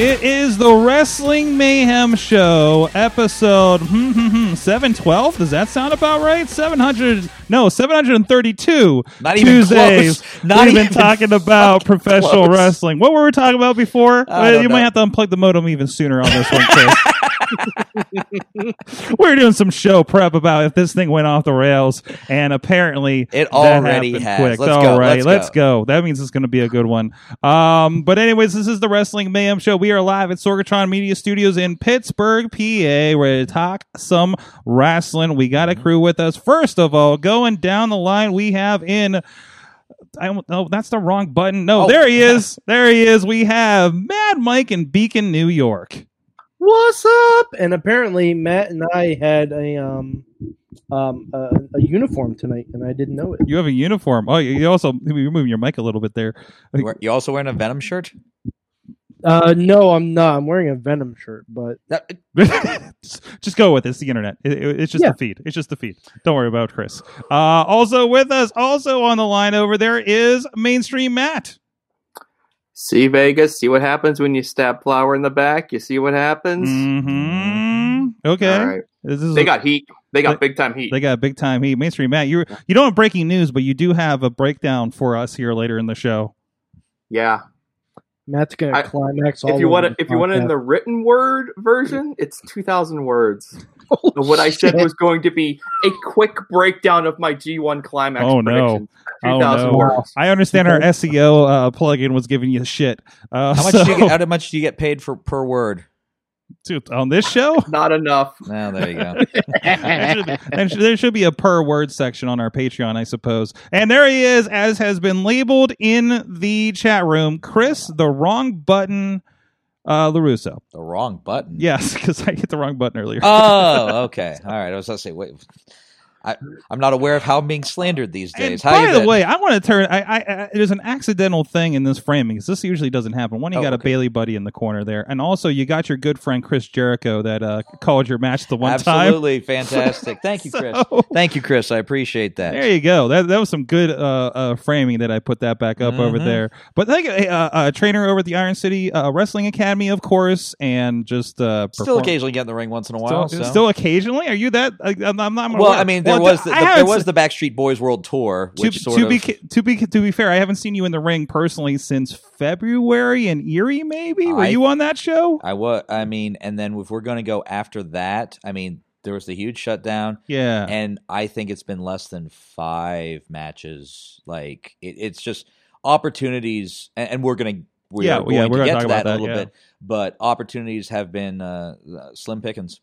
It is the Wrestling Mayhem Show, episode hmm, hmm, hmm, 712. Does that sound about right? 700, no, 732 Not even Tuesdays. close. Not We've been talking about professional close. wrestling. What were we talking about before? Uh, you might have to unplug the modem even sooner on this one, Chris. we're doing some show prep about if this thing went off the rails, and apparently It already has. Quick. Let's All go, right, let's let's go. go. That means it's going to be a good one. Um, but anyways, this is the Wrestling Mayhem Show. We are live at Sorgatron Media Studios in Pittsburgh, PA, ready to talk some wrestling. We got a Mm-hmm. crew with us. First of all, going down the line, we have in. I don't know. That's the wrong button. No, Oh. there he is. There he is. We have Mad Mike in Beacon, New York. What's up? And apparently, Matt and I had a um um a, a uniform tonight, and I didn't know it. You have a uniform. Oh, you you also you're moving your mic a little bit there. You wear- also wearing a Venom shirt? Uh, no, I'm not. I'm wearing a Venom shirt, but just, just go with it. It's the internet. It- it- it's just Yeah. the feed. It's just the feed. Don't worry about Chris. Uh, also with us, also on the line over there is Mainstream Matt. See Vegas. See what happens when you stab Flower in the back. You see what happens. hmm Okay. All right. This is They got heat. They got They- big time heat. they got big time heat. Mainstream Matt, you you don't have breaking news, but you do have a breakdown for us here later in the show. yeah. Matt's gonna I- climax all If you want it, if you want it in the written word version, it's two thousand words. So what I said was going to be a quick breakdown of my G1 climax. Oh, no. Oh, no. words. I understand our SEO uh, plugin was giving you shit. Uh, how much so- do you get? How much do you get paid for per word? Dude, on this show? Not enough. Oh, there you go. there, should, there should- there should be a per word section on our Patreon, I suppose. And there he is, as has been labeled in the chat room. Chris, the wrong button, uh, LeRusso. the wrong button. Yes, because I hit the wrong button earlier. Oh, okay. All right. I was going to say, wait. I, I'm not aware of how I'm being slandered these and days. How by the way, I want to turn. I, I, I there's an accidental thing in this framing because this usually doesn't happen. One, you Oh, got a. Bailey buddy in the corner there, and also you got your good friend Chris Jericho that uh, called your match the one time. Absolutely fantastic. Thank you, Chris. So- Thank you, Chris. I appreciate that. There you go. That that was some good uh, uh, framing that I put that back up over Mhm. there. But thank you, uh, uh, trainer over at the Iron City uh, Wrestling Academy, of course, and just uh, Still occasionally get in the ring once in a while. Still, so. still occasionally. Are you that? I, I'm, I'm not. well, aware. I mean, there Well, was the, I there was the Backstreet Boys World Tour, to, sort to of be to be to be fair, I haven't seen you in the ring personally since February in Erie. Maybe were I- you on that show? I was. I mean, and then if we're going to go after that, I mean, there was the huge shutdown, Yeah, and I think it's been less than five matches. Like it, it's just opportunities, and, and we're going to. We Yeah, are going yeah, to get talk to about that, a little yeah. bit, but opportunities have been uh, uh, slim pickings.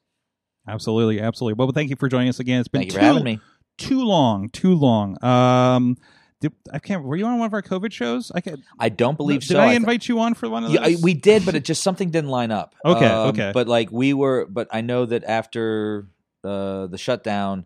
Absolutely, absolutely. Well, thank you for joining us again. It's been Thank you too, for having me. too long, too long. Um, did, I can't. Were you on one of our COVID shows? I can't. I don't believe did so. I th- invite you on for one of those? Yeah, I- we did, but it just something didn't line up. Okay, Um, okay. But like we were, but I know that after uh, the shutdown,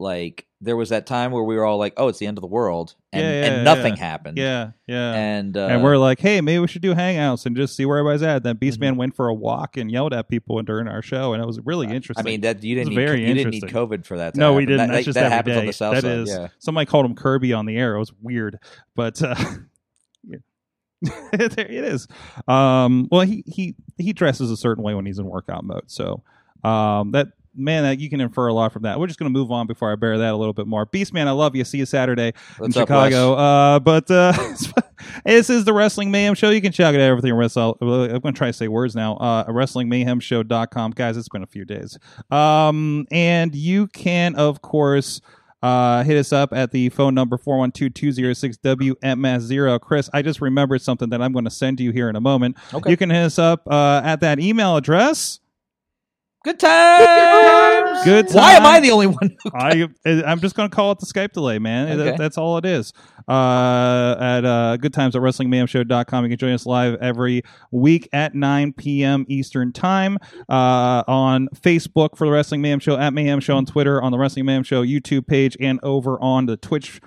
like there was that time where we were all like, "Oh, it's the end of the world," and, Yeah, yeah, and nothing yeah. happened. Yeah, yeah. and uh, and we're like, hey, maybe we should do hangouts and just see where everybody's at. Then Mm-hmm. Beastman went for a walk and yelled at people during our show, and it was really interesting. I mean that you didn't need, very you didn't need. COVID for that. No, we didn't. That, That's just that happens day. on the south That side. is. Yeah. Somebody called him Kirby on the air. It was weird, but uh, there it is. Um, well, he he he dresses a certain way when he's in workout mode, so um, that man, that you can infer a lot from that. We're just going to move on before I bear that a little bit more. Beastman, I love you. See you Saturday What's in up, Chicago. Uh, but uh, this is the Wrestling Mayhem Show. You can check it out everything. Wrestle. I'm going to try to say words now. Uh, WrestlingMayhemShow.com. Guys, it's been a few days. Um, and you can, of course, uh, hit us up at the phone number 412-206-WMS0. Chris, I just remembered something that I'm going to send you here in a moment. Okay. You can hit us up uh, at that email address. Good time. times. Good. Times. Why am I the only one? Who I I'm just going to call it the Skype delay, man. That- that's all it is. Uh, at uh, good times at wrestlingmayhemshow.com. You can join us live every week at 9 p.m. Eastern time uh, on Facebook for the Wrestling Mayhem Show, at Mayhem Show on Twitter, on the Wrestling Mayhem Show YouTube page, and over on the Twitch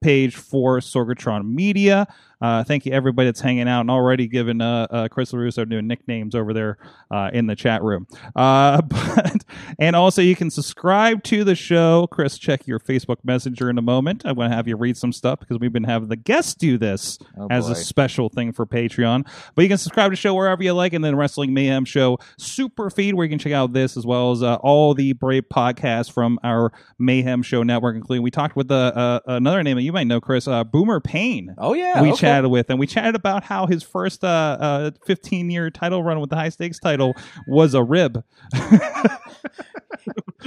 page for Sorgatron Media. Uh, thank you everybody that's hanging out and already giving uh, uh, Chris LeRusso new nicknames over there uh, in the chat room. Uh, but and also you can subscribe to the show. Chris, check your Facebook Messenger in a moment. I'm going to have you read some stuff because we've been having the guests do this Oh, as a special thing for Patreon. But you can subscribe to the show wherever you like, and then Wrestling Mayhem Show Super Feed, where you can check out this as well as uh, all the Brave podcasts from our Mayhem Show network, including we talked with another name that you might know, Chris, uh, Boomer Payne. Oh yeah, we okay. Chatted with, and we chatted about how his first uh, uh, 15 year title run with the high stakes title was a rib.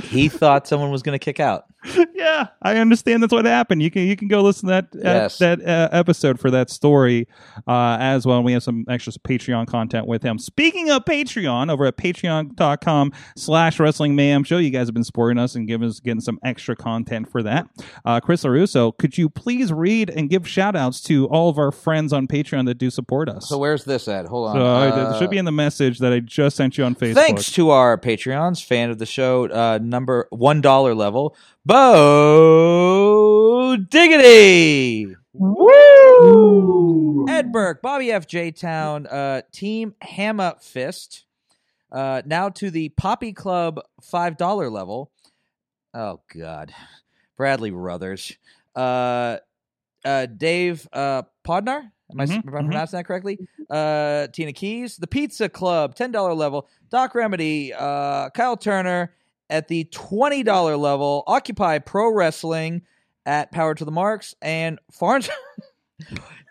He thought someone was going to kick out. yeah, I understand that's what happened. You can you can go listen to that uh, Yes. that uh, episode for that story uh, as well. And we have some extra Patreon content with him. Speaking of Patreon, over at patreon.com slash wrestling mayhem show, you guys have been supporting us and giving us getting some extra content for that. Uh, Chris LeRusso, could you please read and give shout outs to all of our friends on Patreon that do support us? So where's this at? Hold on. So, uh, Uh, it should be in the message that I just sent you on Facebook. Thanks to our Patreons, fan of the show, uh, number one dollar level, Bo Diggity, Ed Burke, Bobby F. J. Town, uh, Team Hammer Fist. Uh, now to the Poppy Club five dollar level. Oh God, Bradley Ruthers, uh, uh, Dave uh, Podnar. Am I, Mhm, am I mhm. pronouncing that correctly? Uh, Tina Keys, the Pizza Club, ten dollar level. Doc Remedy, uh, Kyle Turner at the twenty dollar level. Occupy Pro Wrestling at Power to the Marks and Farns.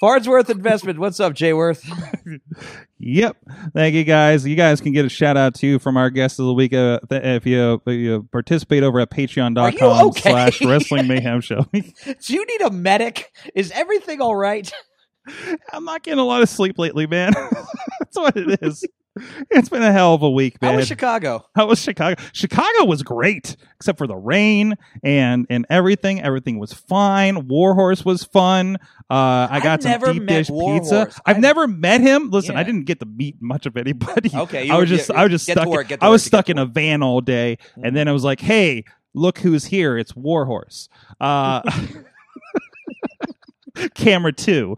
Farnsworth Investment. What's up, Jay Worth? Yep. Thank you guys. You guys can get a shout out too from our guest of the week uh, th- if you, if you participate over at patreon.com okay? slash wrestling mayhem show. Do you need a medic? Is everything all right? I'm not getting a lot of sleep lately, man. That's what it is. It's been a hell of a week, man. How was Chicago? How was Chicago? Chicago was great, except for the rain and and everything. Everything was fine. Warhorse was fun. Uh, I I've got some deep dish Warhorse. pizza. I've, I've- never met him. Listen, I didn't get to meet much of anybody. Okay, you I were- was just yeah, I was just stuck. get I was stuck in a van all day, and then I was like, "Hey, look who's here! It's Warhorse." Uh, camera two.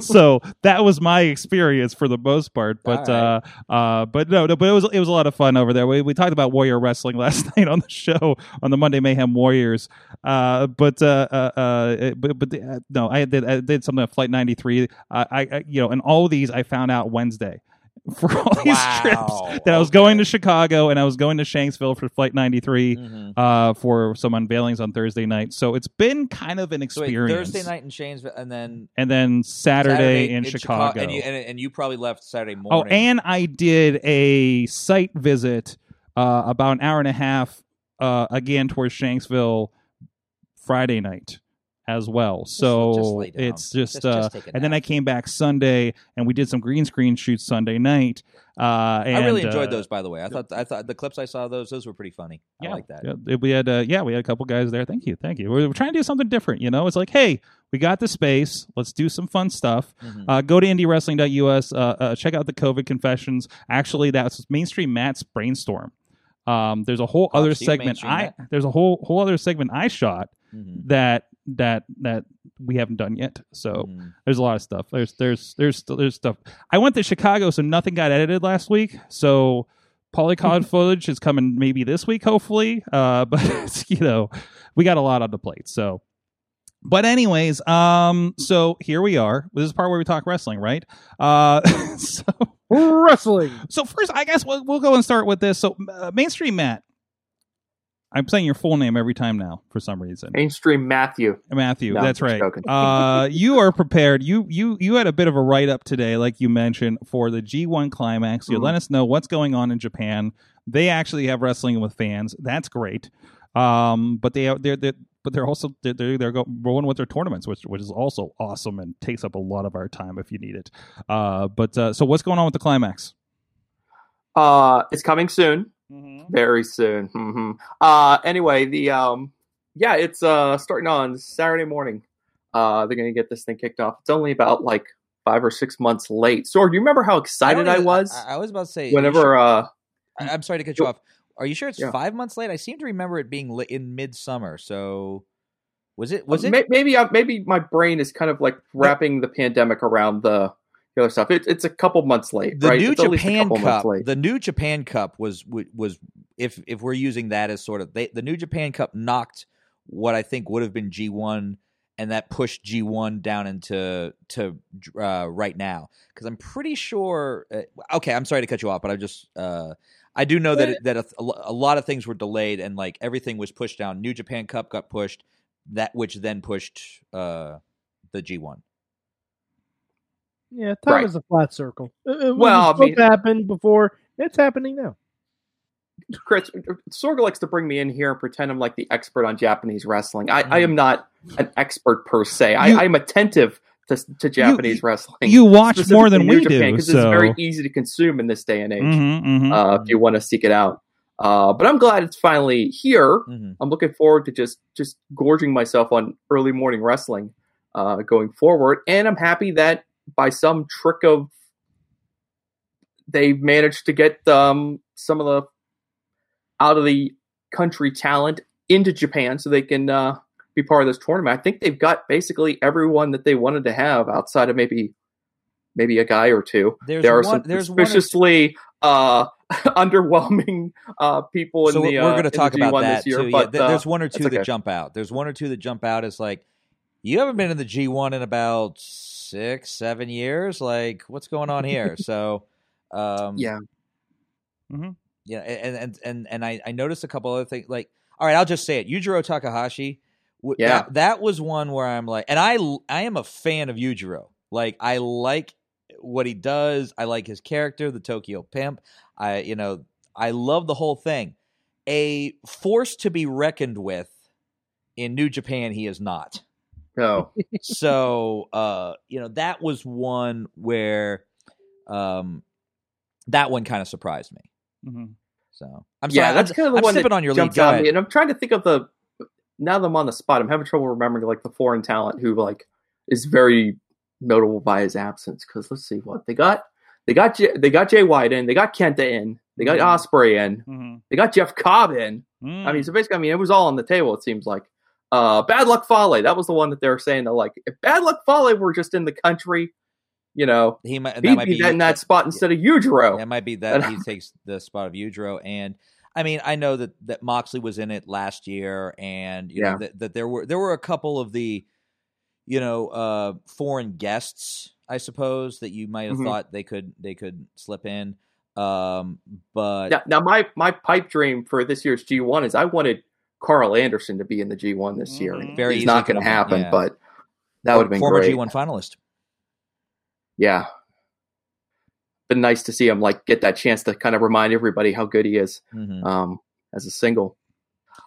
So that was my experience for the most part. But All uh, uh, but no, no, but it was it was a lot of fun over there. We we talked about Warrior Wrestling last night on the show on the Monday Mayhem Warriors. Uh, but uh, uh, uh but but uh, no, I did I did something at Flight ninety three. I, I you know, and all these I found out Wednesday. For all these Wow. trips, that I was Okay. going to Chicago and I was going to Shanksville for Flight 93 Mhm. uh, for some unveilings on Thursday night. So it's been kind of an So wait, experience. Thursday night in Shanksville, and then and then Saturday, in, Chicago. and you and, and you probably left Saturday morning. oh, and I did a site visit uh, about an hour and a half uh, again towards Shanksville Friday night as well. So just down. it's just, Just- uh, just and then I came back Sunday and we did some green screen shoots Sunday night. Uh, and, I really enjoyed uh, those, by the way. I thought I thought the clips I saw those those were pretty funny. I like that. Yeah, we had uh, yeah, we had a couple guys there. Thank you, thank you. We're, we're trying to do something different. You know, it's like, hey, we got the space. Let's do some fun stuff. Mhm. Uh, go to indywrestling.us. Uh, uh, check out the COVID confessions. Actually, that's mainstream Matt's brainstorm. Um, there's a whole Oh, other segment. I there's a whole whole other segment I shot Mhm. that that that we haven't done yet. So Mhm. there's a lot of stuff. There's there's there's there's stuff. I went to Chicago, so nothing got edited last week. So polycon footage is coming maybe this week, hopefully. Uh, but it's, you know, we got a lot on the plate. So, but anyways, um, so here we are. This is the part where we talk wrestling, right? Uh, so Wrestling. so first, I guess we'll we'll go and start with this. So uh, mainstream Matt. I'm saying your full name every time now for some reason. Mainstream Matthew. Matthew, No, that's right. Uh, you are prepared. You you you had a bit of a write up today, like you mentioned, for the G1 climax. You Mhm. let us know what's going on in Japan. They actually have wrestling with fans. That's great. Um, but they they're, they're but they're also they're they're, they're go, rolling with their tournaments, which which is also awesome and takes up a lot of our time if you need it. Uh, but uh, so what's going on with the climax? Uh, it's coming soon. Mhm. Very soon. hmm Uh, anyway, the um, yeah, it's uh starting on Saturday morning. Uh, they're gonna get this thing kicked off. It's only about like five or six months late. So, do you remember how excited don't I, was I, I was about to say. whenever? sure- Uh, I, I'm sorry to cut you off. Are you sure it's Yeah. five months late? I seem to remember it being in midsummer. So was it? Was it? may- maybe uh, maybe my brain is kind of like wrapping the pandemic around the, stuff. It, it's a couple months late, the right? new It's at least a Japan Cup. The new Japan Cup was was if if we're using that as sort of they, the new Japan Cup knocked what I think would have been G one, and that pushed G one down into to uh, right now because I'm pretty sure. Uh, okay, I'm sorry to cut you off, but I just. Uh, I do know that it, that a, a lot of things were delayed and like everything was pushed down. New Japan Cup got pushed, that which then pushed uh, the G one. Yeah, time Right. is a flat circle. It, Well, I mean- to happen before. It's happening now. Chris Sorga likes to bring me in here and pretend I'm like the expert on Japanese wrestling. I. I am not an expert per se. I, You- am attentive to, to Japanese wrestling. You watch more than we Japan, do, because so it's very easy to consume in this day and age. Mhm, mhm. Uh, if you want to seek it out, uh, but I'm glad it's finally here. Mm-hmm. I'm looking forward to just just gorging myself on early morning wrestling uh, going forward, and I'm happy that by some trick of they managed to get um, some of the out of the country talent into Japan so they can uh, be part of this tournament. I think they've got basically everyone that they wanted to have outside of maybe maybe a guy or two. There's there are one, some there's suspiciously uh, underwhelming uh, people in so the. we're uh, going to in talk about G1 that this year, too. but yeah, There- uh, there's one or two that jump out. There's one or two that jump out as like, you haven't been in the G1 in about six, seven years. Like, what's going on here? so, um, yeah. mm-hmm. yeah, and and and and I, I noticed a couple other things. Like, all right, I'll just say it. Yujiro Takahashi. w- Yeah. that, that was one where I'm like, and I I am a fan of Yujiro. Like, I like what he does. I like his character, the Tokyo Pimp. I you know I love the whole thing. A force to be reckoned with in New Japan, he is not No. so uh you know that was one where um that one kind of surprised me Mhm. so i'm yeah, sorry that's I'm, kind of the I'm one sipping that on your lead jumps out at me, and I'm trying to think of the. Now that I'm on the spot, I'm having trouble remembering like the foreign talent who like is very notable by his absence. Because let's see what they got. They got J- they got Jay White in. They got Kenta in. They got Mhm. Ospreay in. Mhm. They got Jeff Cobb in. Mm. I mean, so basically, I mean, it was all on the table. It seems like. Uh, Bad Luck Fale. That was the one that they were saying that like if Bad Luck Fale were just in the country, you know, he might that might be, be in that spot instead of Yujiro. that might be that he takes the spot of Yujiro and I mean I know that that Moxley was in it last year and you Yeah. know that, that there were there were a couple of the you know uh foreign guests I suppose that you might have Mhm. thought they could they could slip in um but Now, now my my pipe dream for this year's G1 is I wanted Karl Anderson to be in the G1 this year. Mhm. Very it's not going to happen, yeah. but that would have been former great. G1 finalist Yeah, been nice to see him like get that chance to kind of remind everybody how good he is Mhm. um, as a single.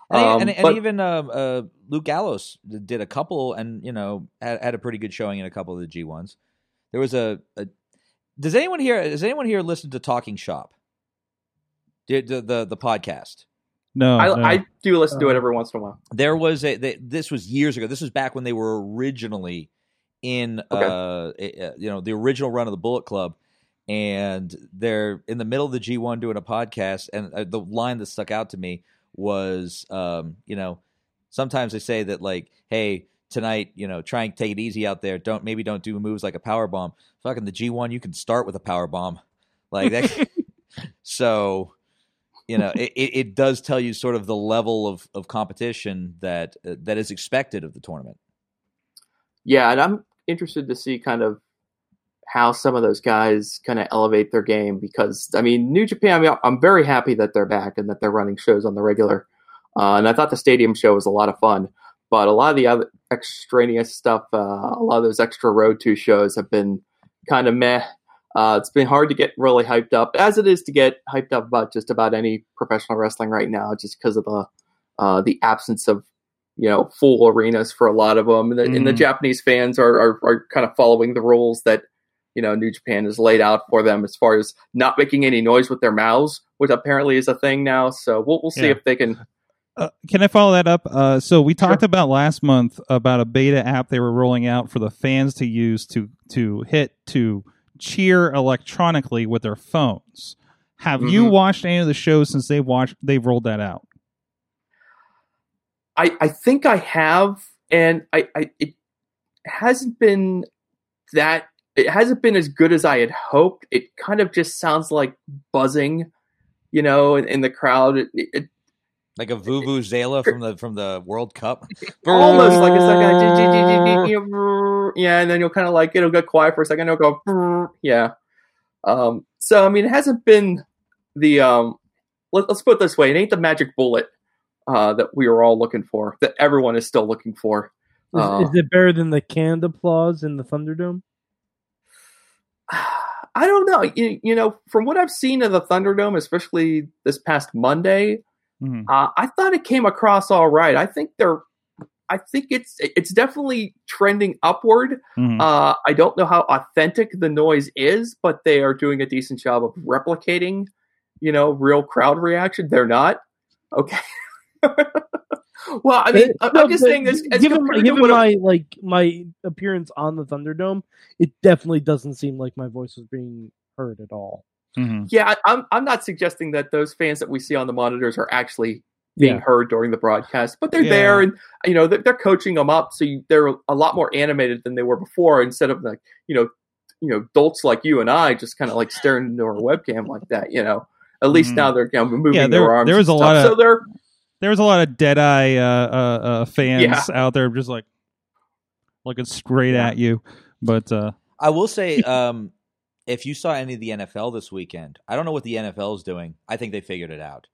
And, Um, and, and but- even uh, uh, Luke Gallows did a couple, and you know had, had a pretty good showing in a couple of the G ones. There was a, a. Does anyone here? Does anyone here listen to Talking Shop? Did the the, the podcast? No, I, no. I do listen to it every once in a while. There was a. They, this was years ago. This was back when they were originally in, uh, eh, you know, the original run of the Bullet Club, and they're in the middle of the G one doing a podcast, and uh, the line that stuck out to me was, um, you know, sometimes they say that like, hey, tonight, you know, try and take it easy out there. Don't maybe don't do moves like a power bomb. Fucking the G one, you can start with a power bomb, like that. so, you know, it, it, does tell you sort of the level of, of competition that uh, that is expected of the tournament. Yeah, and I'm interested to see kind of how some of those guys kind of elevate their game because I mean, New Japan. I mean, I'm very happy that they're back and that they're running shows on the regular. Uh, and I thought the stadium show was a lot of fun, but a lot of the other extraneous stuff, uh, a lot of those extra road to shows have been kind of meh. Uh, it's been hard to get really hyped up, as it is to get hyped up about just about any professional wrestling right now, just because of the uh, the absence of you know full arenas for a lot of them, and the, and the. Japanese fans are, are are kind of following the rules that you know New Japan has laid out for them as far as not making any noise with their mouths, which apparently is a thing now. So we'll we'll see Yeah. if they can. Uh, can I follow that up? Uh, so we talked Sure. about last month about a beta app they were rolling out for the fans to use to to hit to cheer electronically with their phones. Have you Mhm. watched any of the shows since they've watched they've rolled that out? I I think I have, and I, I it hasn't been that it hasn't been as good as I had hoped. It kind of just sounds like buzzing, you know, in, in the crowd. It, it, Like a vuvuzela from the from the World Cup. almost like it's like a yeah, and then you'll kind of like it'll get quiet for a second. It'll go yeah. Um, so I mean, it hasn't been the um. Let, let's put it this way: it ain't the magic bullet uh, that we were all looking for, that everyone is still looking for. Is, Uh, is it better than the canned applause in the Thunderdome? I don't know. You, you know, from what I've seen of the Thunderdome, especially this past Monday, Mhm. uh, I thought it came across all right. I think they're, I think it's it's definitely trending upward. Mhm. Uh, I don't know how authentic the noise is, but they are doing a decent job of replicating, you know, real crowd reaction. They're not okay. well, I mean, I- No, I'm just saying this. As Given, given what a- my like my appearance on the Thunderdome, it definitely doesn't seem like my voice was being heard at all. Mhm. Yeah, I- I'm I'm not suggesting that those fans that we see on the monitors are actually being Yeah. heard during the broadcast, but they're Yeah. there and you know they're, they're coaching them up, so you, they're a lot more animated than they were before. Instead of like you know you know dolts like you and I just kind of like staring into our webcam like that. You know, at least Mhm. now they're you know, moving Yeah, there- their arms. there was a lot of- so they're There was a lot of dead eye uh, uh, uh, fans Yeah. out there, just like looking straight at you. But uh, I will say, um, if you saw any of the NFL this weekend, I don't know what the NFL is doing. I think they figured it out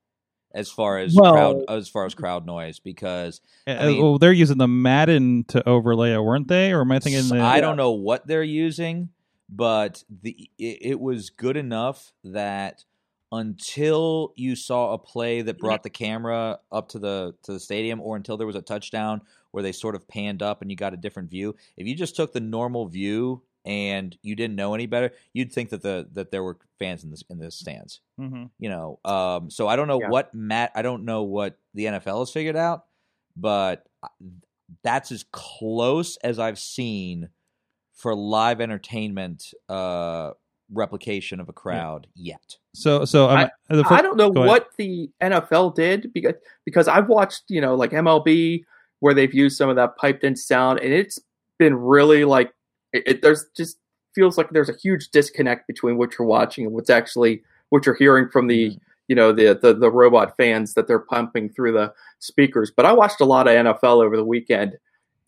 as far as Well- crowd as far as crowd noise because uh, mean- well, they're using the Madden to overlay it, weren't they? Or am I thinking? The, I don't know what they're using, but the it, it was good enough that until you saw a play that brought the camera up to the to the stadium or until there was a touchdown where they sort of panned up and you got a different view if you just took the normal view and you didn't know any better you'd think that the that there were fans in this in the stands Mhm. you know um so i don't know Yeah. what matt i don't know what the nfl has figured out but that's as close as i've seen for live entertainment uh replication of a crowd yet So, so um, the fir- I don't know go ahead. what the NFL did because because I've watched you know like MLB where they've used some of that piped in sound and it's been really like it, it there's just feels like there's a huge disconnect between what you're watching and what's actually what you're hearing from the Mm-hmm. you know the, the the robot fans that they're pumping through the speakers. But I watched a lot of NFL over the weekend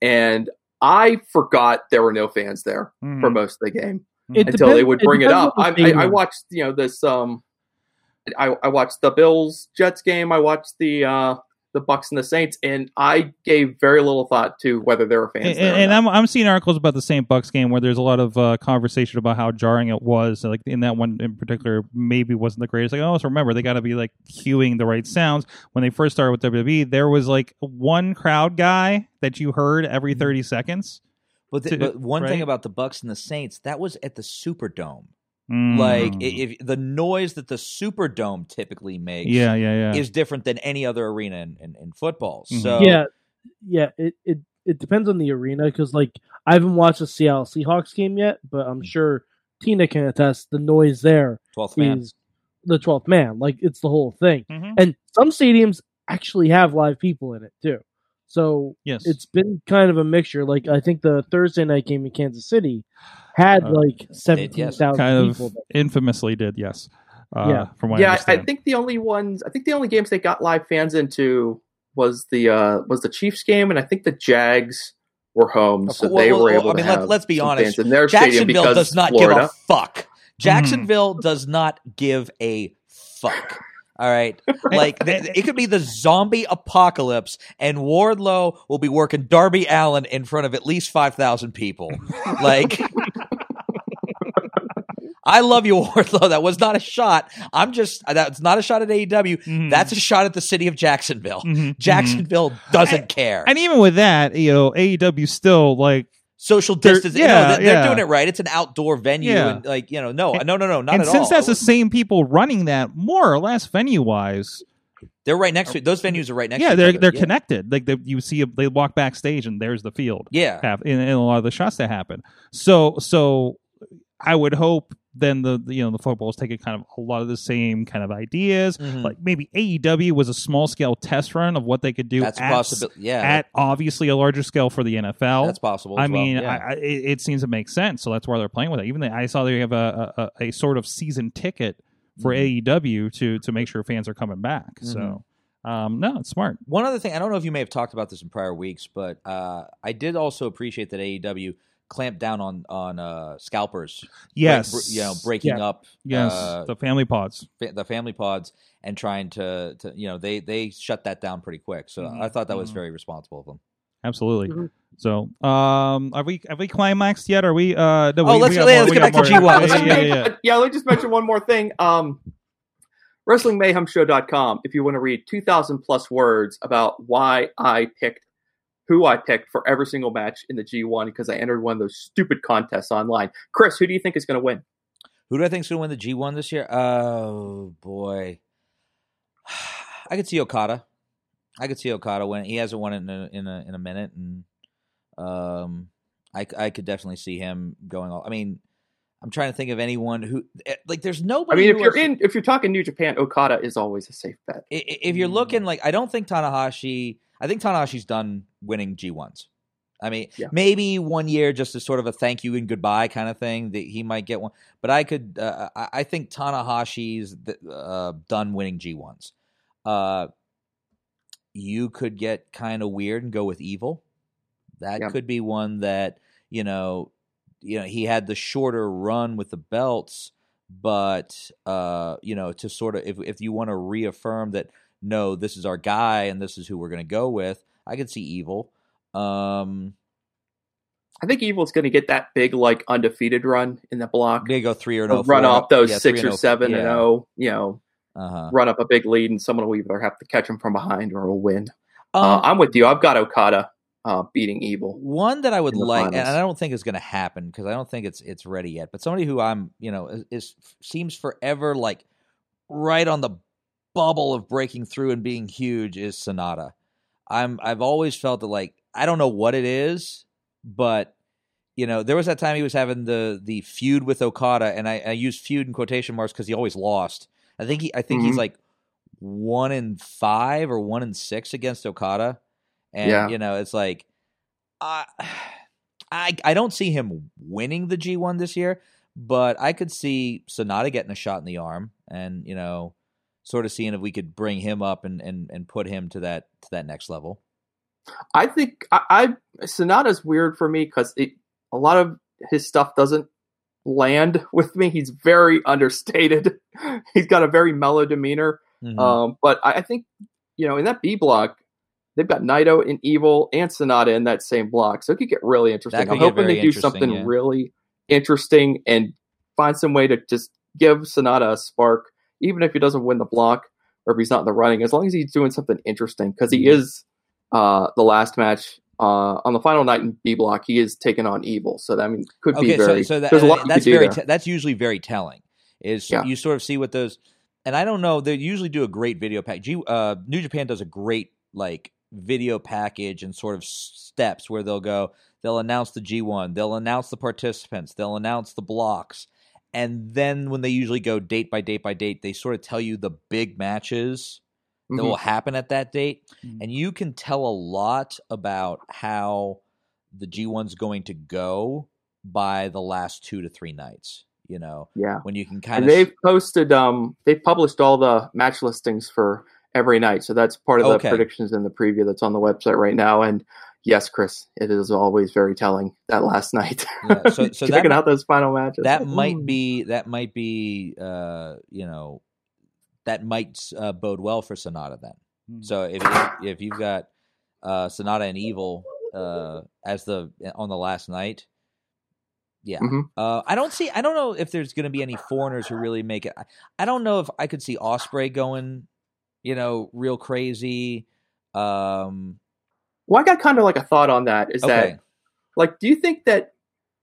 and I forgot there were no fans there Mhm. for most of the game It until they would bring it depends up. I, I, I watched, you know, this. Um, I, I watched the Bills Jets game. I watched the uh, the Bucks and the Saints, and I gave very little thought to whether there were fans and, there. and. I'm I'm seeing articles about the St. Bucks game where there's a lot of uh, conversation about how jarring it was. Like in that one in particular, maybe wasn't the greatest. Like, oh, so remember they got to be like cueing the right sounds. When they first started with WWE, there was like one crowd guy that you heard every Mm-hmm. 30 seconds. but, the, To- but one right? thing about the bucks and the saints that was at the superdome Mm. like i- if the noise that the superdome typically makes yeah, yeah, yeah. is different than any other arena in, in, in football Mhm. so yeah, yeah. It, it it depends on the arena because like I haven't watched the Seattle Seahawks game yet, but I'm sure Tina can attest the noise there 12th man is the twelfth man. Like it's the whole thing. Mhm. And some stadiums actually have live people in it too. So yes, it's been kind of a mixture. Like I think the Thursday night game in Kansas City had Uh, like seventeen thousand kind people. of infamously did. Yes. Uh, Yeah. From what I yeah, I, I think the only ones, I think the only games they got live fans into was the uh, was the Chiefs game, and I think the Jags were home, so course- they well, were well, able I to mean, let- have let's be honest. fans in their stadium Jacksonville does not Florida. give a fuck. Jacksonville does not give a fuck. All right, like th- it could be the zombie apocalypse, and Wardlow will be working Darby Allin in front of at least five thousand people. Like, I love you, Wardlow. That was not a shot. I'm just that's not a shot at AEW. Mhm. That's a shot at the city of Jacksonville. Mhm, mhm. Jacksonville doesn't care. And even with that, you know, AEW still like social distance. yeah, no, they're, they're yeah. doing it right. It's an outdoor venue, Yeah. and like you know, no, And- no, no, no, not and at since all. that's the same people running that, more or less venue wise, they're right next to those venues are right next. yeah, to they're other. they're yeah. connected. Like they, you see, they walk backstage and there's the field. Yeah, Have in, in a lot of the shots that happen. So so, I would hope then the the, you know the football's taking kind of a lot of the same kind of ideas. Mhm. Like maybe AEW was a small scale test run of what they could do that's at, possibility. Yeah, at obviously a larger scale for the NFL. that's possible. I as well, mean, yeah. I, I, it, seems to make sense. So that's why they're playing with it. Even they, I saw they have a, a, a sort of season ticket for Mm-hmm. AEW to to make sure fans are coming back. So, Mm-hmm. um, no, it's smart. One other thing, I don't know if you may have talked about this in prior weeks, but uh, I did also appreciate that AEW clamped down on on uh, scalpers. Yes, break- br- you know, breaking Yeah. up yes, uh, the family pods. fa- the family pods and trying to, to you know they they shut that down pretty quick. So Mhm, I thought that was mhm. very responsible of them. Absolutely. Mhm. So, um, have we have we climaxed yet? Are we? Uh, no, Oh, we, let's- we yeah, more- let's we get got back to more- G1. Yeah, yeah, yeah. yeah, let me just mention one more thing. Um, WrestlingMayhemShow.com. If you want to read 2,000 plus words about why I picked who I picked for every single match in the G1 because I entered one of those stupid contests online. Chris, who do you think is going to win? Who do I think is going to win the G one this year? Oh boy, I could see Okada. I could see Okada win. He hasn't won it in a, in a in a minute, and um, I I could definitely see him going. All, I mean, I'm trying to think of anyone who eh, like. There's nobody. I mean, if you're in, if you're talking New Japan, Okada is always a safe bet. if you're looking like, I don't think Tanahashi. I think Tanahashi's done winning G ones. I mean, Yeah. maybe one year just as sort of a thank you and goodbye kind of thing that he might get one. But I could, uh, I I think Tanahashi's uh, done winning G ones. Uh, you could get kind of weird and go with Evil. That Yeah. could be one that you know, you know, he had the shorter run with the belts, but uh, you know, to sort of if if you want to reaffirm that no, this is our guy and this is who we're going to go with, I could see Evil. Um, I think Evil's going to get that big, like undefeated run in the block. they go three or no, run off those yeah, six or oh- seven and yeah. zero. You know, Uh-huh. run up a big lead, and someone will either have to catch him from behind or will win. uh, Um, I'm with you. I've got Okada uh, beating Evil. One that I would like, and. I don't think is going to happen because I don't think it's it's ready yet. But somebody who I'm, you know, is, is seems forever like right on the bubble of breaking through and being huge is Sanada. I'm I've always felt that like I don't know what it is, but you know, there was that time he was having the the feud with Okada, and I, I use feud in quotation marks because he always lost. I think he I think he's Mhm. like one in five or one in six against Okada, and Yeah. you know, it's like I I I don't see him winning the G one this year, but I could see Sanada getting a shot in the arm, and you know, sort of seeing if we could bring him up and and and put him to that to that next level. I think I, I Sanada's weird for me because a lot of his stuff doesn't land with me. He's very understated. He's got a very mellow demeanor. Mhm. Um, but I, I think you know in that B block, they've got Naito and Evil and Sanada in that same block, so it could get really interesting. I'm hoping they do something yeah. really interesting and find some way to just give Sanada a spark, even if he doesn't win the block or if he's not in the running, as long as he's doing something interesting because he Mm-hmm. is uh, the last match. Uh, on the final night in B block, he is taking on Evil, so that I mean could be okay, very. so, so that, there's a lot you that's very te- that's usually very telling. Is Yeah. you sort of see what those, and I don't know. They usually do a great video pack. G, uh, New Japan does a great like video package and sort of steps where they'll go. They'll announce the G one. They'll announce the participants. They'll announce the blocks, and then when they usually go date by date by date, they sort of tell you the big matches that Mhm. will happen at that date. Mhm. And you can tell a lot about how the G1's going to go by the last two to three nights. You know, Yeah. when you can kind and of. they've posted um they've published all the match listings for every night so that's part of the Okay. predictions in the preview that's on the website right now and yes chris it is always very telling that last night Yeah, so- so checking might- out those final matches that Like, might be that might be uh you know that might uh, bode well for sanada then Hmm. so if if, if you've got uh sanada and evil uh as the on the last night yeah Mhm. uh i don't see i don't know if there's gonna be any foreigners who really make it i, I don't know if i could see ospreay going you know real crazy um well i got kind of like a thought on that is okay that like, do you think that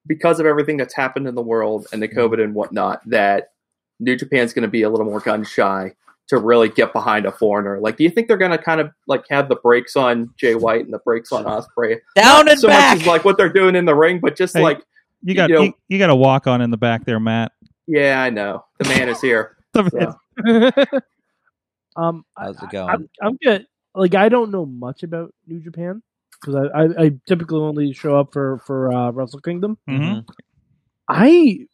because of everything that's happened in the world and the Mm-hmm. COVID and whatnot, that New Japan's going to be a little more gun shy to really get behind a foreigner? Like, do you think they're going to kind of like have the brakes on Jay White and the brakes on Ospreay? Down and so back. much as like what they're doing in the ring, but just Hey. like, You got You know- you, you got a walk on in the back there, Matt. yeah, I know the man is here. So, um, How's it I- going? I'm, I'm good. Like I don't know much about New Japan because I, I, I typically only show up for for uh, Wrestle Kingdom. Mhm. I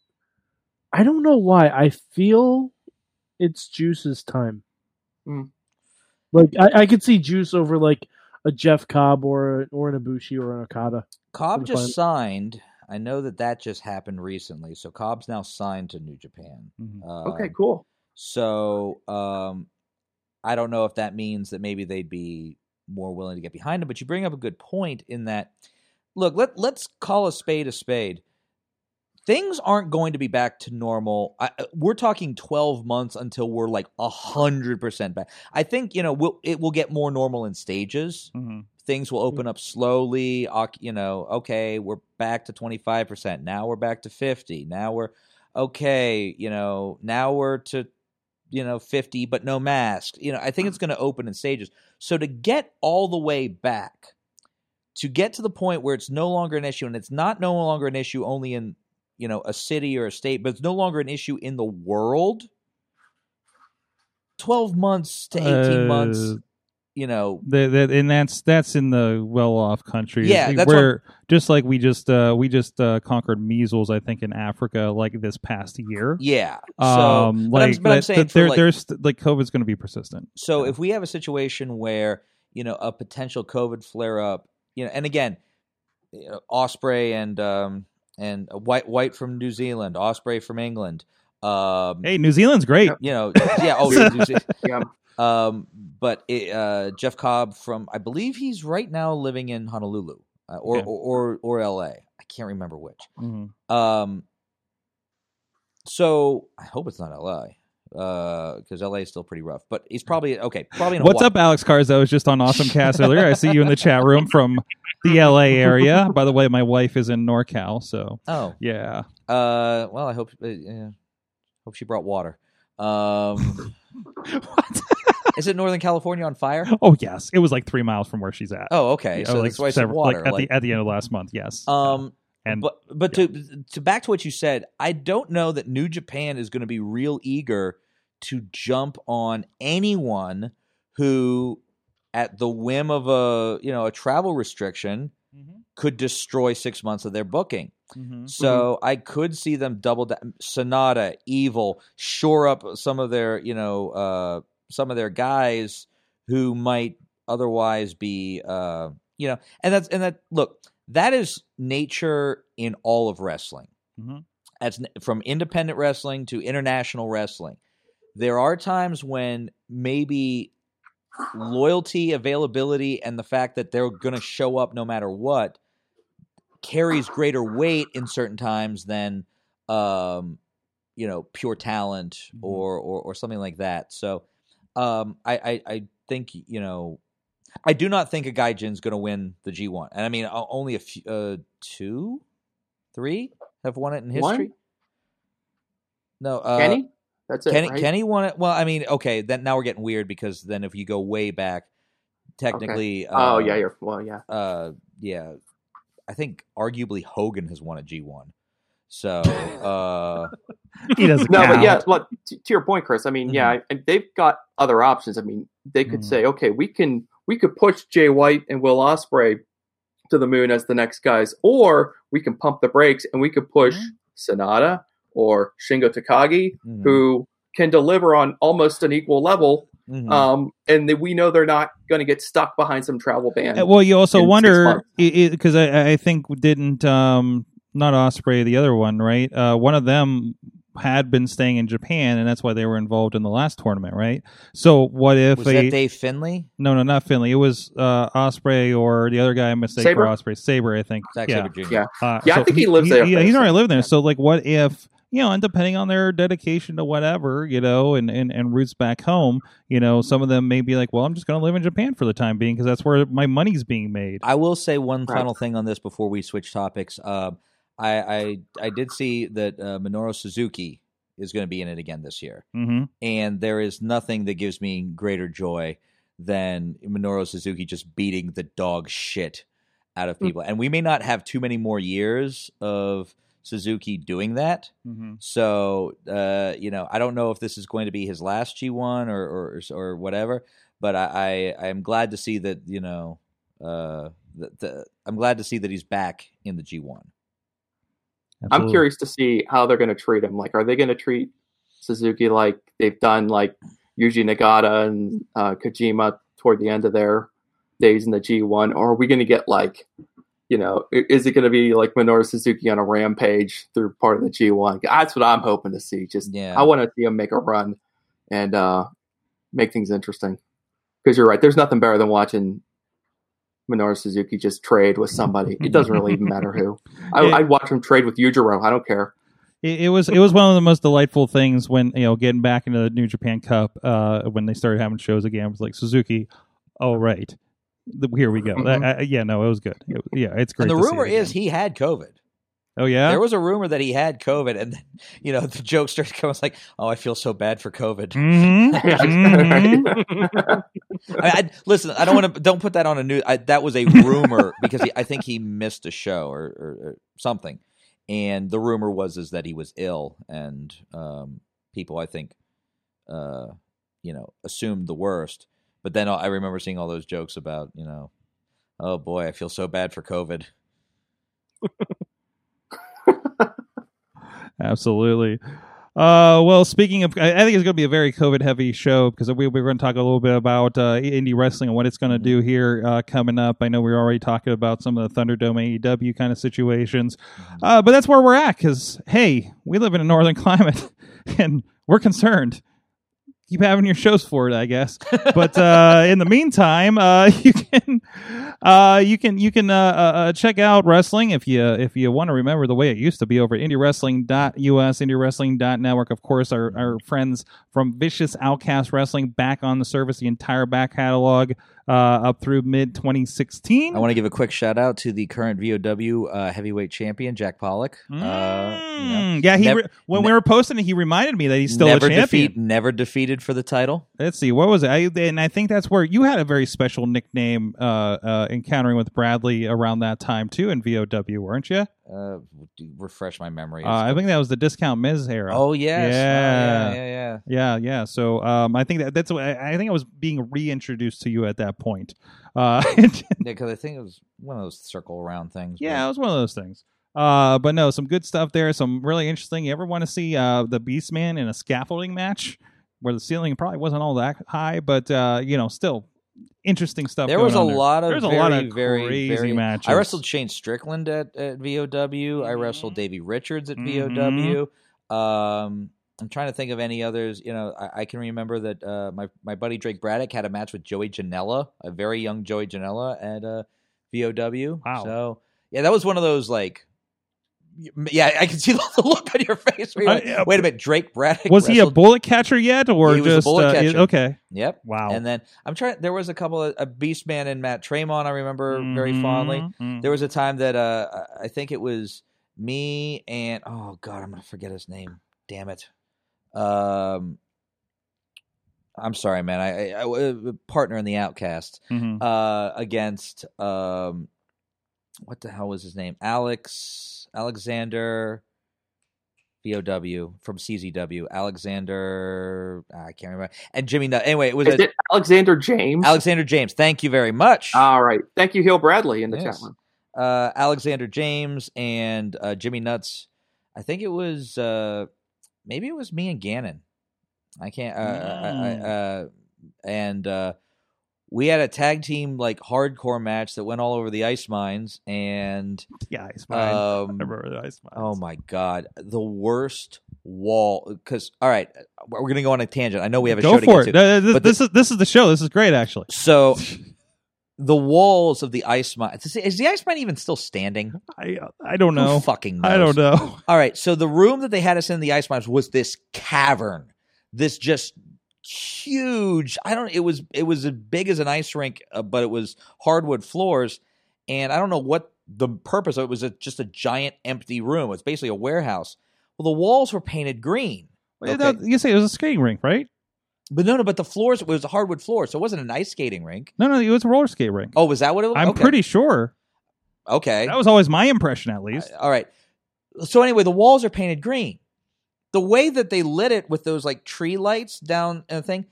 I don't know why I feel it's Juice's time. Hmm. Like I, I could see Juice over like a Jeff Cobb or or an Ibushi or an Okada. Cobb just fine. signed. I know that that just happened recently. So Cobb's now signed to New Japan. Mhm. Uh, okay, cool. So um, I don't know if that means that maybe they'd be more willing to get behind him. But you bring up a good point in that. Look, let let's call a spade a spade. Things aren't going to be back to normal. I, uh, we're talking twelve months until we're like hundred percent back. I think you know we'll, it will get more normal in stages Mhm. things will open up slowly you know okay we're back to 25% now we're back to 50 now we're okay you know now we're to you know 50 but no mask. You know i think it's going to open in stages. So to get all the way back to get to the point where it's no longer an issue and it's not no longer an issue only in you know a city or a state but it's no longer an issue in the world 12 months to 18 months Uh, you know The, the, and that's that's in the well-off countries. Yeah, that's where just like we just uh, we just uh, conquered measles, I think, in Africa like this past year. yeah so um, but I'm- but I'm saying for, there, like- there's like COVID's going to be persistent. So if we have a situation where you know a potential COVID flare up, you know, and again, you know, Ospreay and um and White White from New Zealand, Ospreay from England, um, Hey, New Zealand's great. you know, yeah, oh, yeah, New Ze- Yeah. Um, but it, uh, Jeff Cobb from I believe he's right now living in Honolulu uh, or, Okay. or or or L.A. I can't remember which. Mhm. Um, so I hope it's not L.A. because LA is still pretty rough, but he's probably okay. Probably in What's up, Alex Cars? I was just on Awesome Cast earlier. I see you in the chat room from the LA area. By the way, my wife is in NorCal, so Oh, yeah. Uh, well, I hope uh, yeah, hope she brought water. Um, what? Is it Northern California on fire? Oh yes, it was like three miles from where she's at. Oh, okay. Yeah, So like that's why several- water. like at like- the at the end of last month. Yes. um, and but but to to back to what you said, I don't know that New Japan is going to be real eager to jump on anyone who, at the whim of a you know a travel restriction, could destroy six months of their booking. Mhm. So I could see them double down. Sanada, Evil, shore up some of their, you know, uh, some of their guys who might otherwise be, uh, you know, and that's and that. Look, that is nature in all of wrestling. Mhm. That's from independent wrestling to international wrestling. There are times when maybe loyalty, availability, and the fact that they're going to show up no matter what carries greater weight in certain times than um you know pure talent or, or or something like that so um i i, I think you know i do not think a gaijin's going to win the g1 and i mean only a few uh two three have won it in One? history no uh Kenny? That's it. Kenny, right? Kenny won it. Well, I mean, okay, then now we're getting weird because then if you go way back, technically, Oh uh, yeah, you're well, yeah. uh, yeah, I think arguably Hogan has won a G one. So, uh, he doesn't No, count. but yeah, look, to, to your point, Chris. I mean, yeah, and they've got other options. I mean, they could Mhm. say, okay, we can we could push Jay White and Will Ospreay to the moon as the next guys, or we can pump the brakes and we could push Mhm. Sanada or Shingo Takagi, mhm, who can deliver on almost an equal level. mhm. Um, and that we know they're not going to get stuck behind some travel ban. Uh, well, you also wonder because I, I think didn't um not Ospreay the other one right? Uh, one of them had been staying in Japan, and that's why they were involved in the last tournament, right? So what if was a that Dave Finlay? no, no, not Finlay? It was uh, Ospreay or the other guy. I mistake Sabre? for Ospreay, Sabre, I think. Zack yeah. Sabre Jr. Yeah. Uh, Yeah, I think he lives there Yeah, he's already living there. So, like, what if you know, and depending on their dedication to whatever, you know, and, and, and roots back home, you know, some of them may be like, well, I'm just going to live in Japan for the time being because that's where my money's being made. I will say one Right. final thing on this before we switch topics. Um, I I, I did see that uh, Minoru Suzuki is going to be in it again this year, mm-hmm. and there is nothing that gives me greater joy than Minoru Suzuki just beating the dog shit out of mm. people. Mm-hmm. And we may not have too many more years of Suzuki doing that. Mm-hmm. So uh, you know, I don't know if this is going to be his last G1 or or, or whatever. But I, I, I am glad to see that you know uh, the, the, I'm glad to see that he's back in the G1. Absolutely. I'm curious to see how they're going to treat him. Like, are they going to treat Suzuki like they've done like Yuji Nagata and uh, Kojima toward the end of their days in the G1, or are we going to get like, you know, is it going to be like Minoru Suzuki on a rampage through part of the G1? That's what I'm hoping to see. Just yeah. I want to see him make a run and uh, make things interesting. Because you're right, there's nothing better than watching Minoru Suzuki just trade with somebody. It doesn't really even matter who. I, Yeah. I'd watch him trade with Yujiro. I don't care. It, it was it was one of the most delightful things when you know getting back into the New Japan Cup uh, when they started having shows again. It was like Suzuki. All right, here we go. Mhm. Uh, uh, yeah, no, it was good. It- yeah, it's great. and the to see rumor it is again. he had COVID. Oh yeah. There was a rumor that he had COVID, and then you know the joke started coming. It's like, oh, I feel so bad for COVID. Mhm. Mhm. I, I, listen, I don't want to. Don't put that on a new. I, that was a rumor because he, I think he missed a show or, or, or something, and the rumor was is that he was ill, and um, people I think, uh, you know, assumed the worst. But then I remember seeing all those jokes about you know, oh boy, I feel so bad for COVID. Absolutely. Uh, well, speaking of, I think it's going to be a very COVID heavy show because we, we're going to talk a little bit about uh, indie wrestling and what it's going to do here uh, coming up. I know we are already talking about some of the Thunderdome AEW kind of situations, uh, but that's where we're at because, hey, we live in a northern climate and we're concerned. Keep having your shows for it, I guess. But uh, in the meantime, uh, you can uh, you can you can uh, uh, uh, check out wrestling if you if you want to remember the way it used to be over at indywrestling.us, indywrestling.network. Of course, our, our friends from Vicious Outcast Wrestling back on the service, the entire back catalog uh, up through mid 2016. I want to give a quick shout out to the current VOW uh, heavyweight champion Jack Pollock. Uh, you know, Mm, yeah, he re- when we were posting it, he reminded me that he's still never a champion. defeat, never defeated for the title. Let's see, what was it? I, and I think that's where you had a very special nickname, uh, uh, encountering with Bradley around that time too in VOW, weren't you? Uh, refresh my memory. Uh, I think that was the discount Miz era. oh yes, Oh, Yeah. yeah, yeah, yeah. Yeah, yeah. So um, I think that that's what I I think I was being reintroduced to you at that point. Uh, Because I think it was one of those circle around things. yeah, it was one of those things. Uh, but no, some good stuff there. Some really interesting. You ever want to see uh, the Beastman in a scaffolding match where the ceiling probably wasn't all that high, but uh, you know, still interesting stuff. There going was a on there. lot of There's a very, lot of very, crazy very- matches. I wrestled Shane Strickland at, at VOW. I wrestled Davey Richards at Mhm. VOW. Um, I'm trying to think of any others. You know, I, I can remember that uh, my my buddy Drake Braddock had a match with Joey Janela, a very young Joey Janela at uh, VOW. Wow. So yeah, that was one of those like. Yeah, I can see the look on your face. Where you're like, Uh, Wait a minute, Drake Braddock Was he a bullet catcher yet, or He just bullet uh, catcher. okay? Yep. Wow. And then I'm trying. There was a couple of a Beastman and Matt Tremont. I remember very Mhm, fondly. mhm. There was a time that uh, I think it was me and oh god, I'm gonna forget his name. Damn it. Um, I'm sorry, man. I partner in the Outcast Mhm. uh, against um, what the hell was his name? Alex Alexander. VOW from CZW, Alexander. I can't remember. And Jimmy. Nut- Anyway, it was Is a, it Alexander James? Alexander James. Thank you very much. All right. Thank you, Hill Bradley, in the Yes. chat room. uh, Alexander James and uh, Jimmy Nuts. I think it was uh, maybe it was me and Gannon. I can't. Uh, I, I, uh, and uh, we had a tag team like hardcore match that went all over the ice mines, and yeah, it's fine. I um, remember the ice mines. oh my god, the worst wall. Because all right, we're gonna go on a tangent. I know we have a Go show to for get it. to. Uh, this, But this is this is the show. This is great, actually. So the walls of the ice mine. Is the ice mine even still standing? I I don't Who know. fucking knows? I don't know. All right, so the room that they had us in the ice mines was this cavern, this just huge. I don't. It was it was as big as an ice rink, uh, but it was hardwood floors, and I don't know what the purpose of it was. A, just a giant empty room. It's basically a warehouse. Well, the walls were painted green, Okay. You say it was a skating rink, right? But no, no. But the floors it was a hardwood floor, so it wasn't an ice skating rink. No, no, it was a roller skate rink. Oh, was that what it was? I'm Okay. pretty sure. okay. That was always my impression, at least. All right. So anyway, the walls are painted green. The way that they lit it with those like tree lights down and thing,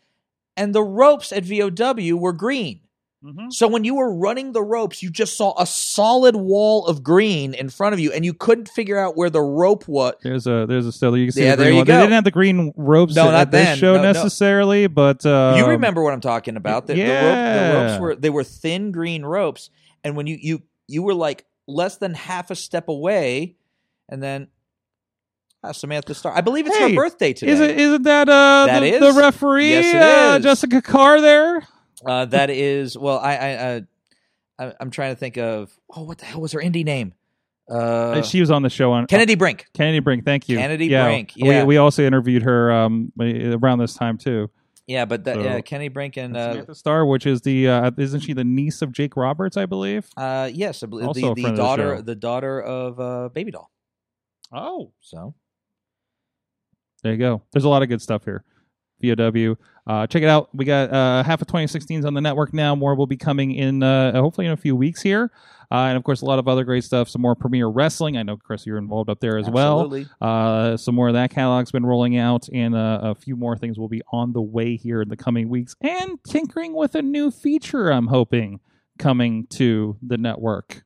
and the ropes at VOW were green. Mhm. So when you were running the ropes, you just saw a solid wall of green in front of you, and you couldn't figure out where the rope was. There's a there's a still you can see Yeah, the there you one. go. They didn't have the green ropes No, at not this then. show No, no. necessarily, but uh, you remember what I'm talking about? The, the, rope, the ropes were they were thin green ropes, and when you you you were like less than half a step away, and then uh, Samantha Starr. I believe it's Hey, her birthday today. Is it isn't that uh That the, is? the referee Yes, it uh. Jessica Carr there? Uh, that is well, I I, I I'm trying to think of oh, what the hell was her indie name? Uh, she was on the show on Kennedy Brink. Kennedy Brink. Thank you, Kennedy yeah. Brink, yeah. We we also interviewed her um around this time too. Yeah, but that So- yeah, Kennedy Brink and uh, Samantha Starr, which is the uh, isn't she the niece of Jake Roberts? I believe. uh yes, I believe Also the, the of the daughter the daughter of uh, Baby Doll. Oh, So There you go. There's a lot of good stuff here. VOW. Uh, check it out. We got uh, half of 2016s on the network now. More will be coming in, uh, hopefully, in a few weeks here. Uh, and of course, a lot of other great stuff. Some more Premier Wrestling. I know, Chris, you're involved up there as absolutely. well. Uh, some more of that catalog's been rolling out, and uh, a few more things will be on the way here in the coming weeks. And tinkering with a new feature, I'm hoping, coming to the network.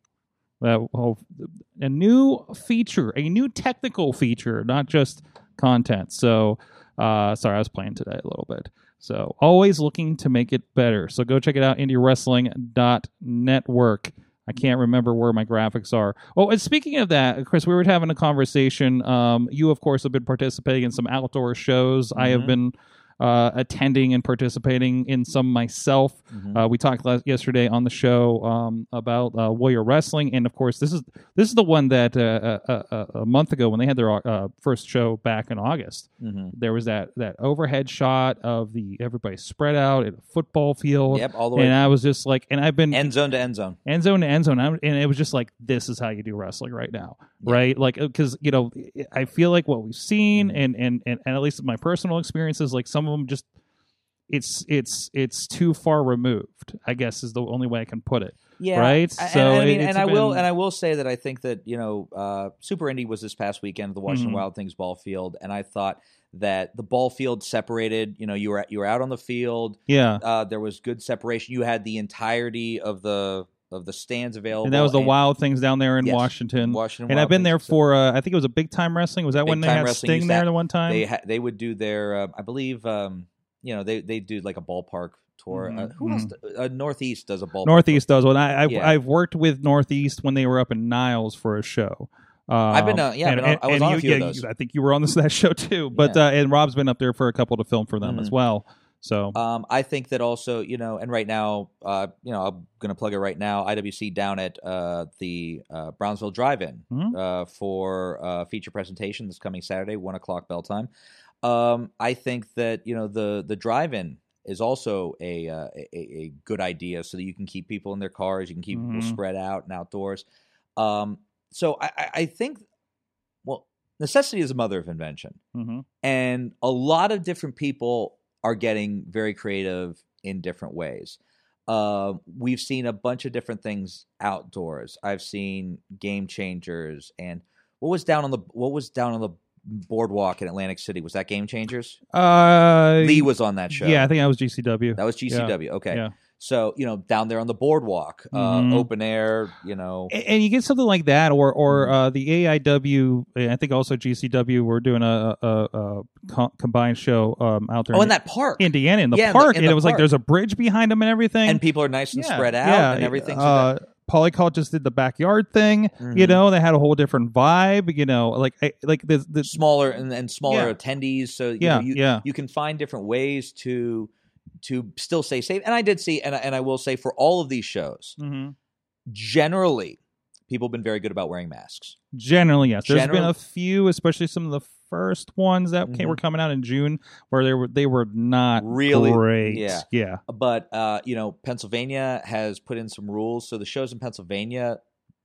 A new feature, a new technical feature, not just content. So, uh, sorry, I was playing today a little bit. So, always looking to make it better. So, go check it out, indywrestling.network. I can't remember where my graphics are. Oh, and speaking of that, Chris, we were having a conversation. Um, you, of course, have been participating in some outdoor shows. I have Mhm. been uh, attending and participating in some myself. Mhm. Uh, we talked last, yesterday on the show um, about uh, Warrior Wrestling, and of course, this is this is the one that uh, uh, uh, a month ago when they had their uh, first show back in August, Mhm. there was that that overhead shot of the everybody spread out at a football field, Yep, all the way. and I was just like, and I've been end zone to end zone. end zone to end zone, I'm- and it was just like, this is how you do wrestling right now, Yeah. right? Like, because you know, I feel like what we've seen, Mhm. and and and, and at least my personal experiences, like some of them just. It's it's it's too far removed. I guess is the only way I can put it. Yeah, Right? I- So and, I mean, and I will, and I will say that I think that you know, uh, Super Indy was this past weekend at the Washington Mhm. Wild Things ball field, and I thought that the ball field separated. You know, you were you were out on the field. Yeah, Uh, there was good separation. You had the entirety of the of the stands available, and that was the Wild Things down there in Yes, Washington. Washington. And Wild I've been there for uh, I think it was a big time wrestling. Was that when they had Sting there the one time? they ha- they would do their, uh, I believe, um, you know, they they do like a ballpark tour. Uh, Mhm, who else? do- Uh, Northeast does a ballpark. Northeast does one. I, I've, Yeah. I've worked with Northeast when they were up in Niles for a show. Um, I've been, uh, yeah, I've been on- I was on a you- few of those. I think you were on this that show too. But Yeah. uh, and Rob's been up there for a couple to film for them as Mhm. well. So Um, I think that also, you know, and right now, uh, you know, I'm going to plug it right now. IWC down at uh, the uh, Brownsville Drive-In Mhm. uh, for uh, feature presentation this coming Saturday, one o'clock bell time. Um, I think that you know the the drive-in is also a, uh, a a good idea, so that you can keep people in their cars, you can keep Mhm. people spread out and outdoors. Um, so I, I, think, well, necessity is a mother of invention mhm. and a lot of different people are getting very creative in different ways. Uh, we've seen a bunch of different things outdoors. I've seen game changers, and what was down on the what was down on the boardwalk in Atlantic City? Was that Game Changers? uh, Lee was on that show. Yeah, I think that was GCW. that was GCW. Okay, Yeah. So you know down there on the boardwalk, uh, open air. You know, A- and you get something like that, or or Mhm. uh, the AIW. I think also GCW. We're doing a, a, a co- combined show um, out there. oh, in in that park, Indiana in the Yeah, in the- park, in and the it was like there's a bridge behind them and everything. and people are nice and Yeah, spread out, yeah, and everything. So Uh, that- Polycult just did the backyard thing. You Mhm. know, they had a whole different vibe. You know, like I- like the the smaller and, and smaller attendees. So you yeah know, you, yeah you can find different ways to to still stay safe. And I did see, and I, and I will say for all of these shows, Mm-hmm. generally, people have been very good about wearing masks. Generally, yes. There's been a few, especially some of the first ones that came, Mhm. were coming out in June, where they were they were not Really? great. Yeah. yeah. But uh, you know, Pennsylvania has put in some rules. So the shows in Pennsylvania,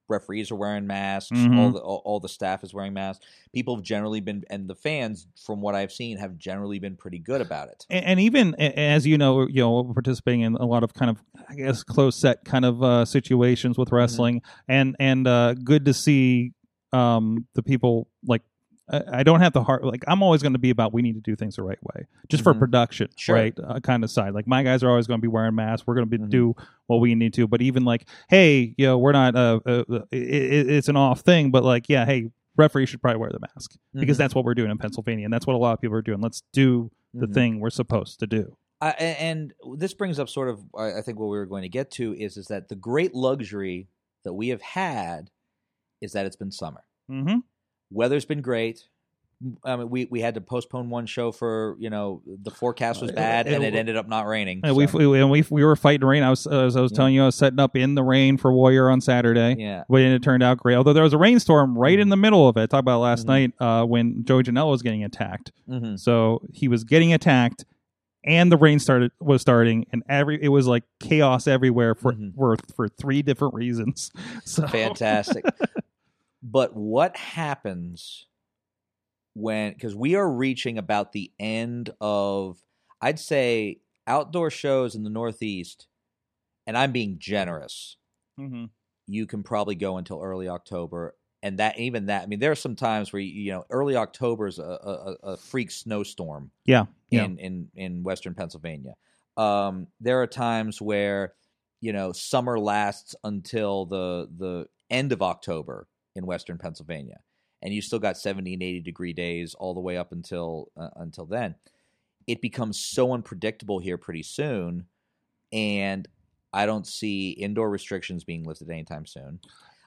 referees are wearing masks. Mhm. All the all, all the staff is wearing masks. People have generally been, and the fans, from what I've seen, have generally been pretty good about it. and, and even as you know, you know, participating in a lot of kind of, I guess, close set kind of uh, situations with wrestling, and and uh, good to see um, the people like. I I don't have the heart. Like I'm always going to be about we need to do things the right way, just for Mhm. production, Sure. right? Uh, kind of side. Like my guys are always going to be wearing masks. We're going to be Mhm. do what we need to. But even like, hey, you know, we're not. Uh, uh, uh, it, it's an off thing, but like, yeah, hey, referee should probably wear the mask because Mhm. that's what we're doing in Pennsylvania, and that's what a lot of people are doing. Let's do the Mhm. thing we're supposed to do. And this brings up sort of I I think what we were going to get to is is that the great luxury that we have had is that it's been summer. Mm-hmm. Weather's been great. I mean, we, we had to postpone one show for you know the forecast was Uh, bad and it- ended up not raining. And we so, we and we we were fighting rain. I was as I was Yeah. telling you, I was setting up in the rain for Warrior on Saturday. yeah, But it turned out great. Although there was a rainstorm right in the middle of it. Talk about last Mhm. night uh, when Joey Janela was getting attacked. hmm So he was getting attacked, and the rain started was starting, and every it was like chaos everywhere for Mhm. for for three different reasons. So fantastic. But what happens when because we are reaching about the end of I'd say outdoor shows in the Northeast, and I'm being generous. Mhm. you can probably go until early October. And that even that, I mean, there are some times where you know early October is a, a, a freak snowstorm Yeah, yeah. in in in Western Pennsylvania. Um, there are times where you know summer lasts until the the end of October in Western Pennsylvania, and you still got seventy and eighty degree days all the way up until uh, until then. It becomes so unpredictable here pretty soon, and I don't see indoor restrictions being lifted anytime soon.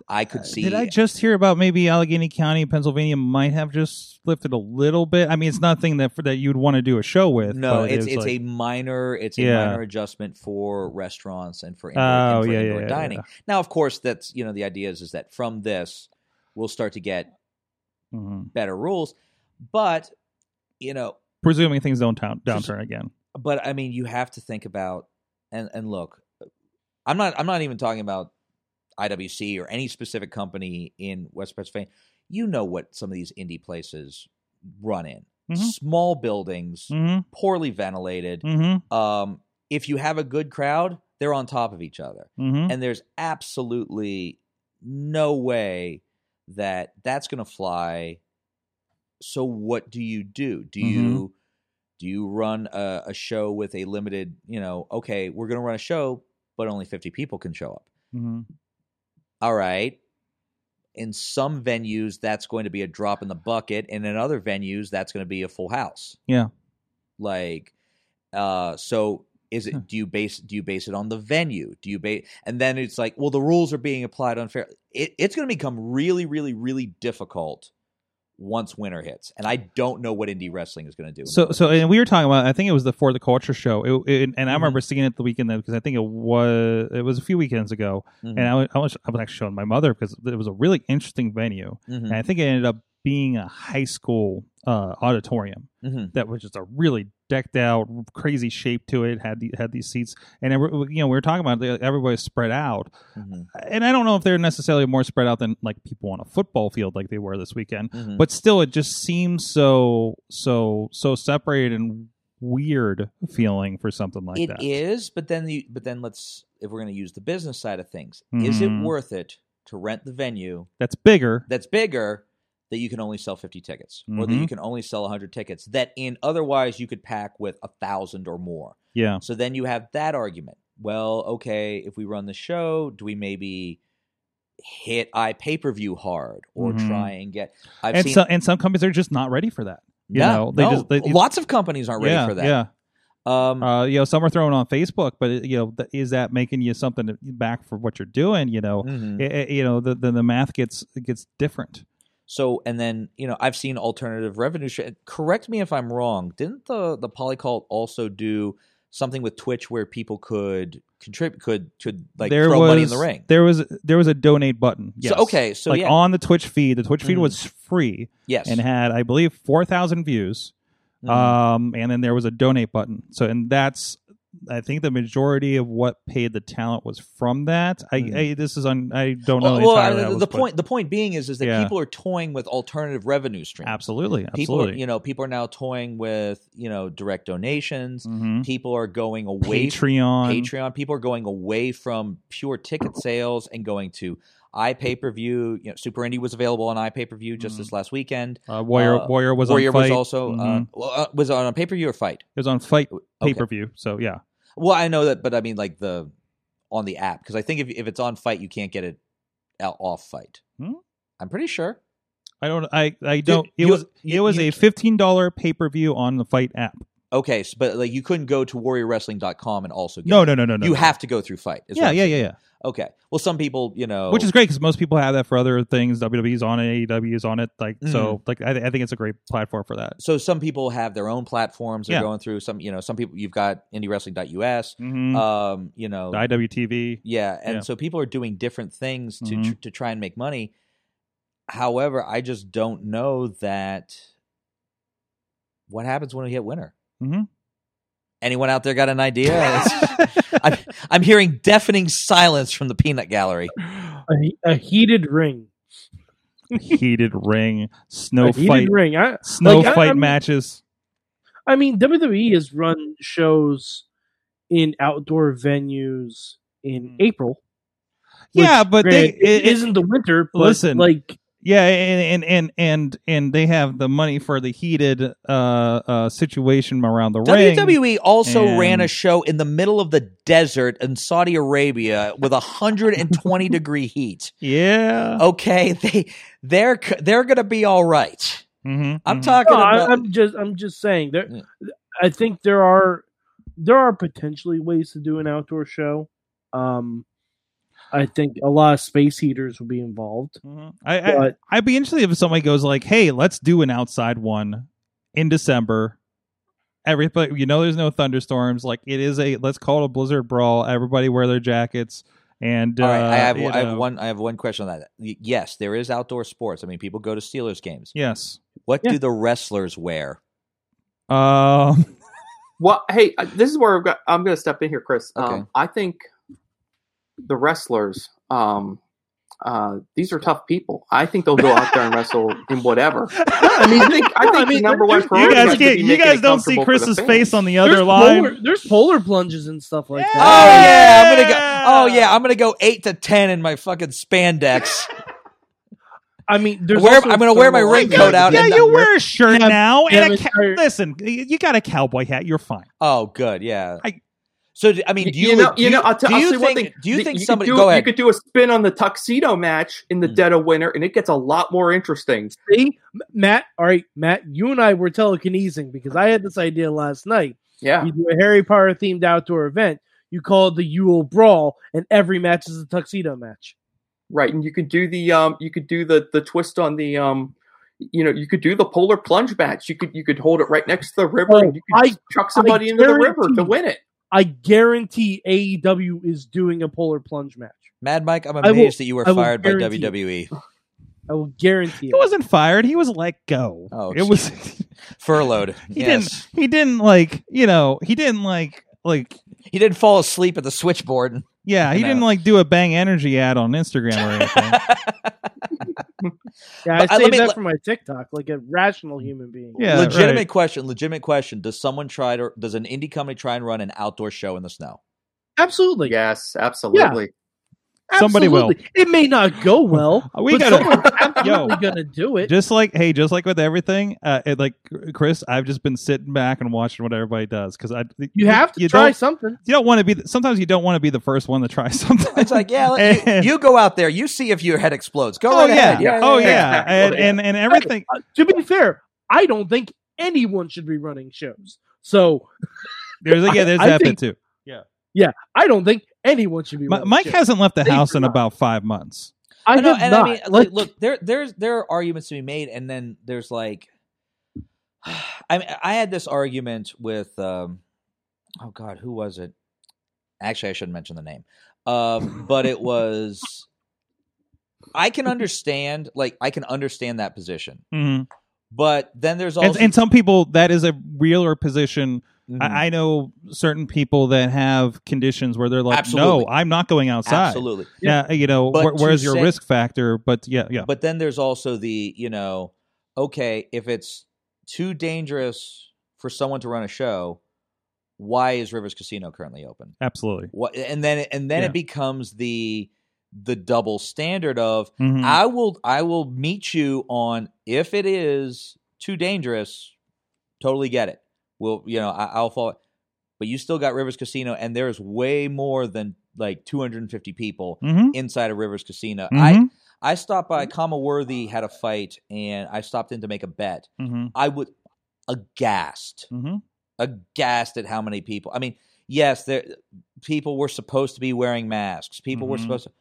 I could see. Uh, Did I just hear about maybe Allegheny County, Pennsylvania, might have just lifted a little bit? I mean, it's nothing that for, that you'd want to do a show with. No, it's it's like- a minor it's a Yeah. minor adjustment for restaurants and for indoor, Oh, and for yeah, indoor yeah, dining. Now, of course, that's you know the idea is is that from this we'll start to get Mhm. better rules, but you know, presuming things don't down, downturn again. but I mean, you have to think about and and look, I'm not I'm not even talking about IWC or any specific company in West Pennsylvania. You know what some of these indie places run in. Mhm. Small buildings, Mm-hmm. poorly ventilated. Mm-hmm. Um, if you have a good crowd, they're on top of each other. Mm-hmm. And there's absolutely no way that that's going to fly. So what do you do? Do Mm-hmm. you do you run a, a show with a limited, you know, okay, we're going to run a show, but only 50 people can show up. Mm-hmm. All right. In some venues, that's going to be a drop in the bucket, and in other venues, that's going to be a full house. Yeah. Like, uh, so is Huh. it? Do you base? Do you base it on the venue? Do you base? And then it's like, well, the rules are being applied unfairly. It, it's going to become really, really, really difficult once winter hits, and I don't know what indie wrestling is going to do. So, so, and we were talking about. I think it was the For the Culture show, it, it, and I Mhm. remember seeing it the weekend then because I think it was it was a few weekends ago, Mhm. and I was, I was actually showing my mother because it was a really interesting venue, Mhm. and I think it ended up being a high school uh, auditorium Mhm. that was just a really decked out, crazy shape to it. had the, had these seats, and every, you know we were talking about it, everybody's spread out, Mhm. and I don't know if they're necessarily more spread out than like people on a football field like they were this weekend, Mhm. but still it just seems so so so separated and weird feeling for something like It that. is, but then the but then let's if we're going to use the business side of things, is it Mhm. worth it to rent the venue That's bigger. that's bigger that you can only sell 50 tickets or that you can only sell 100 tickets that in otherwise you could pack with a thousand or more Yeah. so then you have that argument well okay if we run the show do we maybe hit i pay-per-view hard or Mhm. try and get i've And seen some and some companies are just not ready for that. You no, know, they no, just they, lots of companies aren't ready yeah, for that Yeah. um Uh, you know, some are throwing on Facebook, but you know, th- is that making you something to, back for what you're doing? You know, mhm. It- it- you know, the, the the math gets gets different. So and then you know I've seen alternative revenue. Sh- correct me if I'm wrong. Didn't the the Polycult also do something with Twitch where people could contribute, could could like there throw was money in the ring. there was there was a donate button. Yes. So okay, so like yeah, on the Twitch feed, the Twitch feed Mhm. was free yes, and had I believe four thousand views. Mhm. Um, and then there was a donate button. So, and that's, I think the majority of what paid the talent was from that. I, Mhm. I this is on. I don't know well, well, the was put. point the point being is is that Yeah. people are toying with alternative revenue streams. Absolutely, People, are, absolutely. you know, people are now toying with you know direct donations. Mhm. People are going away Patreon. Patreon. People are going away from pure ticket sales and going to iPay per view. You know, Super Indie was available on iPay per view just Mhm. this last weekend. Uh, Warrior Uh, Warrior was Warrior on FITE. was also uh, Mhm. uh, was on a pay per view or FITE. it was on FITE pay per view. So yeah, Well, I know that, but I mean like the on the app because I think if if it's on FITE, you can't get it out off FITE. Hmm? I'm pretty sure. I don't. I I don't. It you- was you- it was you- a fifteen dollar pay per view on the FITE app. Okay, so, but like you couldn't go to warriorwrestling.com and also get No, it. no, no, no, no. you no. have to go through FITE. is what Yeah, I'm yeah, saying. yeah, yeah. Okay. Well, some people, you know, Which is great because most people have that for other things. WWE's on it, AEW's on it. Like so, like I, I think it's a great platform for that. so some people have their own platforms they're Yeah. going through. Some, you know, some people you've got indywrestling.us, Mm-hmm. um, you know, the IWTV. yeah, and yeah. so people are doing different things to Mhm. tr- to try and make money. However, I just don't know that what happens when we hit winter. Mhm. Anyone out there got an idea? I'm, I'm hearing deafening silence from the peanut gallery. A, a heated ring. heated ring, snow a heated fight, ring. I, snow like, fight I'm- matches. I mean, WWE has run shows in outdoor venues in April. which, Yeah, but they it it- isn't the winter. But Listen, like Yeah, and and and and and they have the money for the heated uh uh situation around the ring. WWE also and- ran a show in the middle of the desert in Saudi Arabia with 120 degree heat. Yeah. Okay, they they're they're going to be all right. Mhm, I'm mhm. talking no, about I'm just I'm just saying there. Yeah. I think there are there are potentially ways to do an outdoor show. Um, I think a lot of space heaters will be involved. Mhm. I, I But I'd be interested if somebody goes like, "Hey, let's do an outside one in December." Everybody, you know, there's no thunderstorms. Like it is a let's call it a blizzard brawl. Everybody wear their jackets and all right, I uh, have I have one I have one question on that. Yes, there is outdoor sports. I mean, people go to Steelers games. Yes. What Yeah. do the wrestlers wear? Um. Well, hey, uh, this is where I've got, I'm going to step in here, Chris. Okay. Um, I think the wrestlers, um, uh, these are tough people. I think they'll go out there and wrestle in whatever. I mean, I think, I No, think I mean, the number one you You guys should can't. You guys don't see comfortable for the Chris's face on the other there's line. polar, there's polar plunges and stuff like Yeah. Oh that. yeah, I'm gonna go. Oh yeah, I'm gonna go eight to ten in my fucking spandex. I mean, there's Wear- I'm gonna wear my raincoat out Yeah, and- you wear a shirt Yeah, now yeah, and a but ca- listen. You got a cowboy hat. You're fine. Oh, good, yeah. I- so I mean, do you, you know, do you know, I'll, t- do I'll you say one think? thing. Do you think could somebody? do, Go ahead. You could do a spin on the tuxedo match in the Mm. dead of winter, and it gets a lot more interesting. See, Matt. All right, Matt. You and I were telekinesing because I had this idea last night. Yeah, You do a Harry Potter themed outdoor event. You call it the Yule Brawl, and every match is a tuxedo match. right. And you could do the um, you could do the the twist on the um, you know, you could do the polar plunge match. You could you could hold it right next to the river, Oh, and you could I- chuck somebody into the river to win it. I guarantee AEW is doing a polar plunge match. Mad Mike, I'm I will- amazed that you were I fired by guarantee WWE. I will guarantee He wasn't fired. He was let go. Oh, it was. Furloughed. He yes. didn't. He didn't like. You know. He didn't like. Like. He didn't fall asleep at the switchboard. Yeah. He No. didn't like do a Bang Energy ad on Instagram or anything. Yeah, I But, uh, let saved me- that let- for my TikTok, like a rational human being. Yeah. legitimate right. question. Legitimate question. Does someone try to? Does an indie company try and run an outdoor show in the snow? absolutely. Yes, absolutely. Somebody will. It may not go well. We but gotta- someone's absolutely Yo. gonna do it. Just like hey, just like with everything, uh, it, like Chris, I've just been sitting back and watching what everybody does because I. you have to you try something. you don't want to be. Sometimes you don't want to be the first one to try something. It's like, yeah, let, you, you go out there. You see if your head explodes. Go oh right yeah. ahead. Yeah, oh yeah, yeah, yeah. and, Oh, yeah. and and everything. Uh, to be fair, I don't think anyone should be running shows. So There's a, yeah, there's I that think- Yeah. too. I don't think anyone should be. Mi- running Mike shows. hasn't left the They house in cannot. about five months. I, I know, have and not. I mean, like, look, there, there's, there are arguments to be made, and then there's like, I mean, I had this argument with, um, oh god, who was it? Actually, I shouldn't mention the name. Um, but it was. I can understand, like I can understand that position, Mhm. but then there's also And, and some people that is a realer position. Mhm. I, I know certain people that have conditions where they're like, Absolutely. no, I'm not going outside. absolutely. Yeah, you know, to where's your say- risk factor? But yeah, yeah. But then there's also the, you know, okay, if it's too dangerous for someone to run a show, why is Rivers Casino currently open? Absolutely. What and then and then Yeah. it becomes the the double standard of Mhm. I will I will meet you on if it is too dangerous, totally get it. We'll you know, I, I'll fall. but you still got Rivers Casino and there's way more than like 250 people Mhm. inside of Rivers Casino. I Mhm. I stopped by. Kama Worthy had a fight, and I stopped in to make a bet. Mhm. I would aghast, Mhm. aghast at how many people. I mean, yes, there people were supposed to be wearing masks. People were Mhm. supposed to.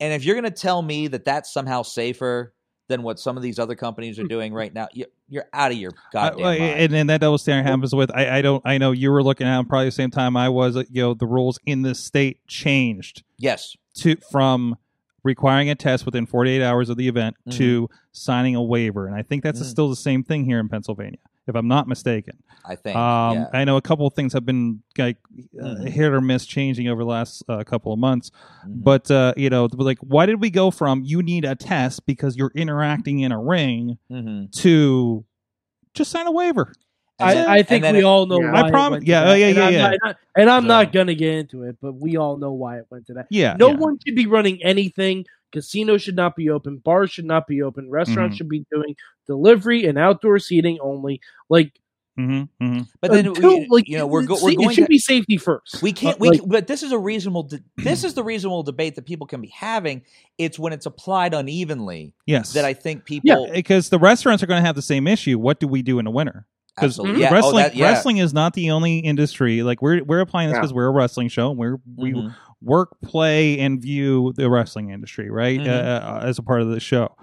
And if you're going to tell me that that's somehow safer than what some of these other companies are doing right now, you, you're out of your goddamn mind. and, and that double standard happens with I, I don't I know you were looking at them probably the same time I was you know the rules in the state changed yes, to from requiring a test within 48 hours of the event Mhm. to signing a waiver and I think that's Mhm. still the same thing here in Pennsylvania if I'm not mistaken I think. um, yeah. I know a couple of things have been like uh, Mhm. hit or miss changing over the last uh, couple of months Mhm. but uh, you know like why did we go from you need a test because you're interacting in a ring Mhm. to just sign a waiver I, I think we it- all know Yeah. why. I it promise- went to yeah, that. oh, yeah, and yeah, I'm yeah. Not, and, I, and I'm So- not gonna get into it, but we all know why it went to that. yeah No yeah. one should be running anything. Casinos should not be open. Bars should not be open. Restaurants Mhm. should be doing delivery and outdoor seating only. Like, Mm-hmm, mm-hmm. But then until, we, like you know we're, go, it- we're it going should to be safety first. We can't. Uh, We like, can, but this is a reasonable. De- this is the reasonable debate that people can be having. It's when it's applied unevenly Yes. that I think people. because the restaurants are going to have the same issue. What do we do in the winter? Because Absolutely. Yeah. Oh, wrestling, that- yeah. wrestling is not the only industry. Like we're we're applying this Yeah. because we're a wrestling show. And we're we Mhm. Work, play, and view the wrestling industry, right? Mhm. Uh, as a part of the show.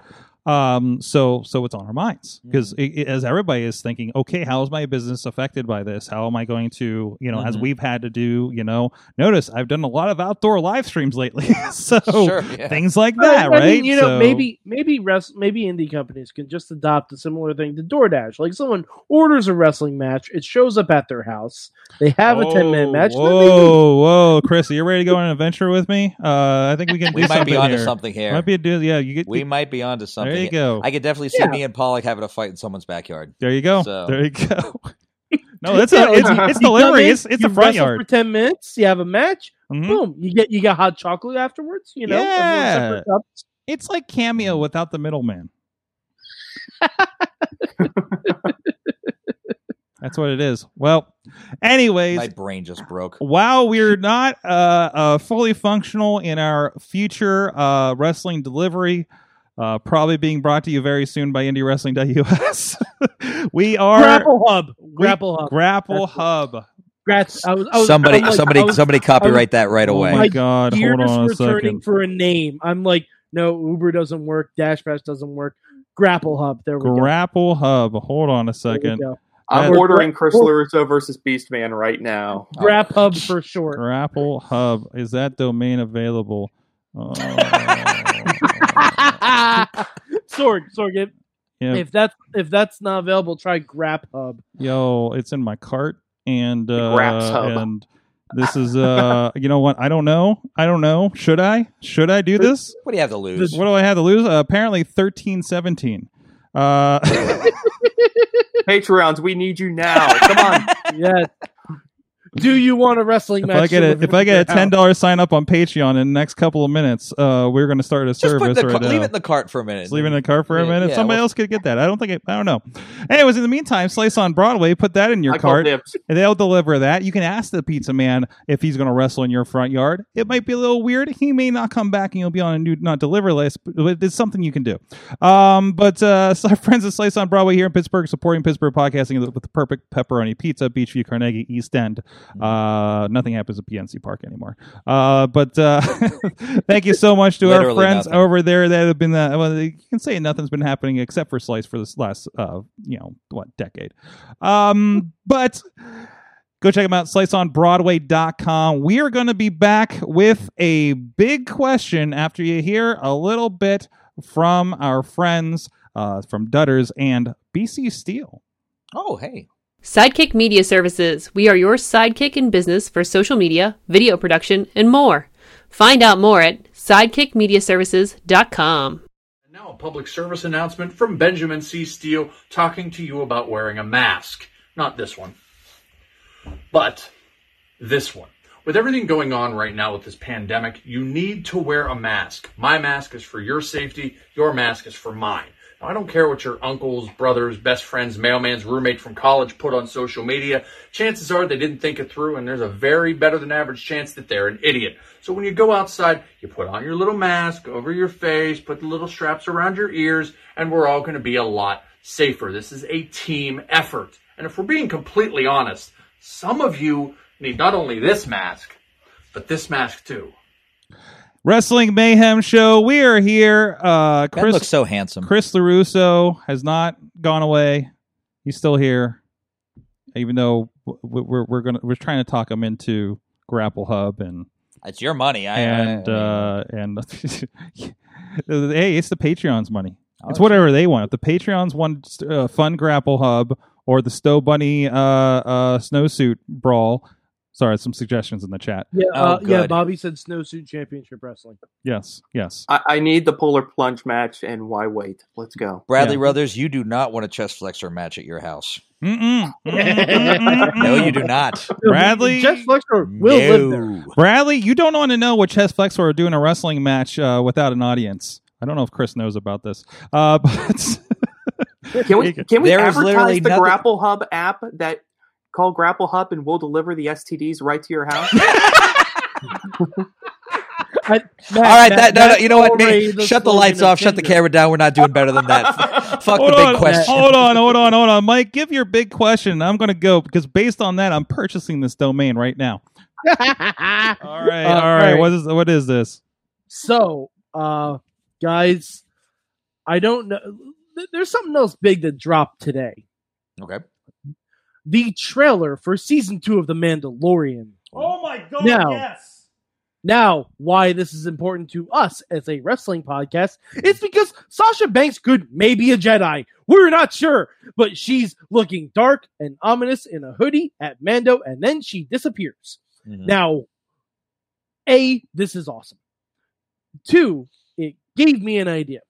Um, so so it's on our minds because Mm-hmm. as everybody is thinking, okay, how is my business affected by this? How am I going to, you know, as Mhm. we've had to do, you know, notice I've done a lot of outdoor live streams lately, so Sure, yeah. things like that, I right? mean, you know, So- maybe maybe rest, maybe indie companies can just adopt a similar thing to DoorDash. Like someone orders a wrestling match, it shows up at their house. They have a ten minute match. and then they leave. Whoa, whoa, Chris, are you ready to go on an adventure with me? Uh, I think we can do we might be onto here. something here. Might be a deal. Yeah, you get. we might be onto something. There you here. go. I could definitely see Yeah. me and Pollock having a fight in someone's backyard. there you go. So- There you go. no, that's Yeah, a, it's, like, it's delivery. in, It's it's the front yard. for ten minutes. You have a match. Mhm. Boom! You get you get hot chocolate afterwards. You know, Yeah. It's like cameo without the middleman. That's what it is. Well, anyways, My brain just broke. while we're not uh, uh, fully functional in our future uh, wrestling delivery, uh, probably being brought to you very soon by IndyWrestling.us, we are Grapple Hub. Grapple Hub. Grapple That's- Hub. Grats. I was, I was, somebody, like- somebody, I was- somebody, copyright that right Oh away. my My God! Hold on a second. for a name. I'm like, no, Uber doesn't work. Dash Pass doesn't work. Grapple Hub. There we go. Grapple Hub. Hold on a second. I'm Uh, ordering Chris LeRusso versus Beastman right now. Grap Hub for short. Grapple Hub. Is that domain available? Oh. Sorg, Sorg. If, yeah. if that's if that's not available, try Grap Hub. Yo, it's in my cart, and uh, Graps Hub. and this is uh, you know what? I don't know. I don't know. Should I? Should I do this? What do you have to lose? What do I have to lose? Uh, apparently, thirteen seventeen. Uh, Patreons, we need you now. Come on. Yeah. Do you want a wrestling if match? I get a if I get a ten dollar sign up on Patreon in the next couple of minutes, uh, we're going to start a Just put service the, right car- now. leave it in the cart for a minute. Just leave it in the cart for a Yeah, minute. yeah, Somebody well- else could get that. I don't think. It, I don't know. Anyways, in the meantime, Slice on Broadway. Put that in your I cart. and they'll deliver that. You can ask the pizza man if he's going to wrestle in your front yard. It might be a little weird. He may not come back and you'll be on a new not deliver list, but it's something you can do. Um, but uh, so our friends at Slice on Broadway here in Pittsburgh, supporting Pittsburgh podcasting with the perfect pepperoni pizza, Beechview, Carnegie, East End. Uh, nothing happens at PNC Park anymore. Uh, but uh, thank you so much to our friends nothing. over there that have been. Uh, well, you can say nothing's been happening except for Slice for this last, uh, you know, what decade. Um, but Go check them out, sliceonbroadway.com. We are going to be back with a big question after you hear a little bit from our friends uh, from Dutters and BC Steele. Oh, hey. Sidekick Media Services. We are your sidekick in business for social media, video production, and more. Find out more at sidekickmediaservices.com. And now a public service announcement from Benjamin C. Steele talking to you about wearing a mask. Not this one, but this one. With everything going on right now with this pandemic, you need to wear a mask. My mask is for your safety, your mask is for mine. I don't care what your uncles, brothers, best friends, mailman's roommate from college put on social media. Chances are they didn't think it through, and there's a very better than average chance that they're an idiot. So when you go outside, you put on your little mask over your face, put the little straps around your ears, and we're all going to be a lot safer. This is a team effort. And if we're being completely honest, some of you need not only this mask, but this mask too. Wrestling Mayhem Show. We are here. Uh, Ben Chris, looks so handsome. Chris LeRusso has not gone away. He's still here, even though we're we're gonna we're trying to talk him into Grapple Hub and It's your money. I, and I, I uh, and hey, it's the Patreon's money. Oh, it's whatever they want. If the Patreons want uh, fun Grapple Hub or the Stow Bunny uh, uh, snowsuit brawl. Sorry, some suggestions in the chat. Yeah, Oh, uh, yeah. Bobby said snowsuit championship wrestling. Yes, yes. I, I need the polar plunge match, and why wait? Let's go. Bradley yeah. Brothers, you do not want a chest flexor match at your house. Mm-mm. Mm-mm. No, you do not. Bradley? Jeff Flexor will live there. Bradley, you don't want to know what chest flexor are doing a wrestling match uh, without an audience. I don't know if Chris knows about this, uh, but Can we can we There is literally advertise the nothing- Grapple Hub app that call Grapple Hub and we'll deliver the STDs right to your house? I, All right, that, no, no, you know what? man, shut the lights off. Shut the camera down. We're not doing better than that. Fuck hold the big on, question. hold on, hold on, hold on, Mike. Give your big question. I'm going to go because based on that, I'm purchasing this domain right now. All right, Uh, all right. alright. What is what is this? So, uh, guys, I don't know. There's something else big that dropped today. Okay. The trailer for season two of The Mandalorian. Oh my god! Now- yes. Now, why this is important to us as a wrestling podcast is because Sasha Banks could maybe a Jedi. We're not sure, but she's looking dark and ominous in a hoodie at Mando, and then she disappears. Mhm. Now, A, this is awesome. Two, it gave me an idea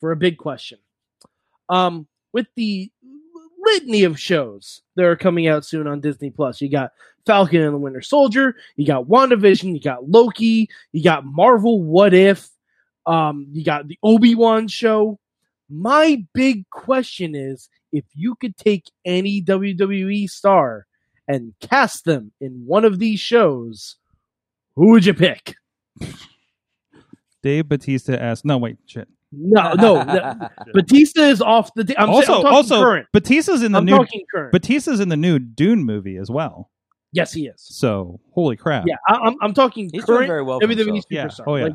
for a big question. Um, with the litany of shows that are coming out soon on Disney Plus, you got Falcon and the Winter Soldier, you got WandaVision, you got Loki, you got Marvel What If, um, you got the Obi Wan show. My big question is if you could take any WWE star and cast them in one of these shows, who would you pick? Dave Batista asked. No, wait, shit. No, no. no. Batista is off the. I'm, also, I'm talking also, current. Batista's in the I'm new. talking current. Batista's in the new Dune movie as well. yes, he is. So, holy crap! Yeah, I, I'm, I'm talking He's doing very well. For WWE himself. Yeah. superstar. Oh yeah. Like,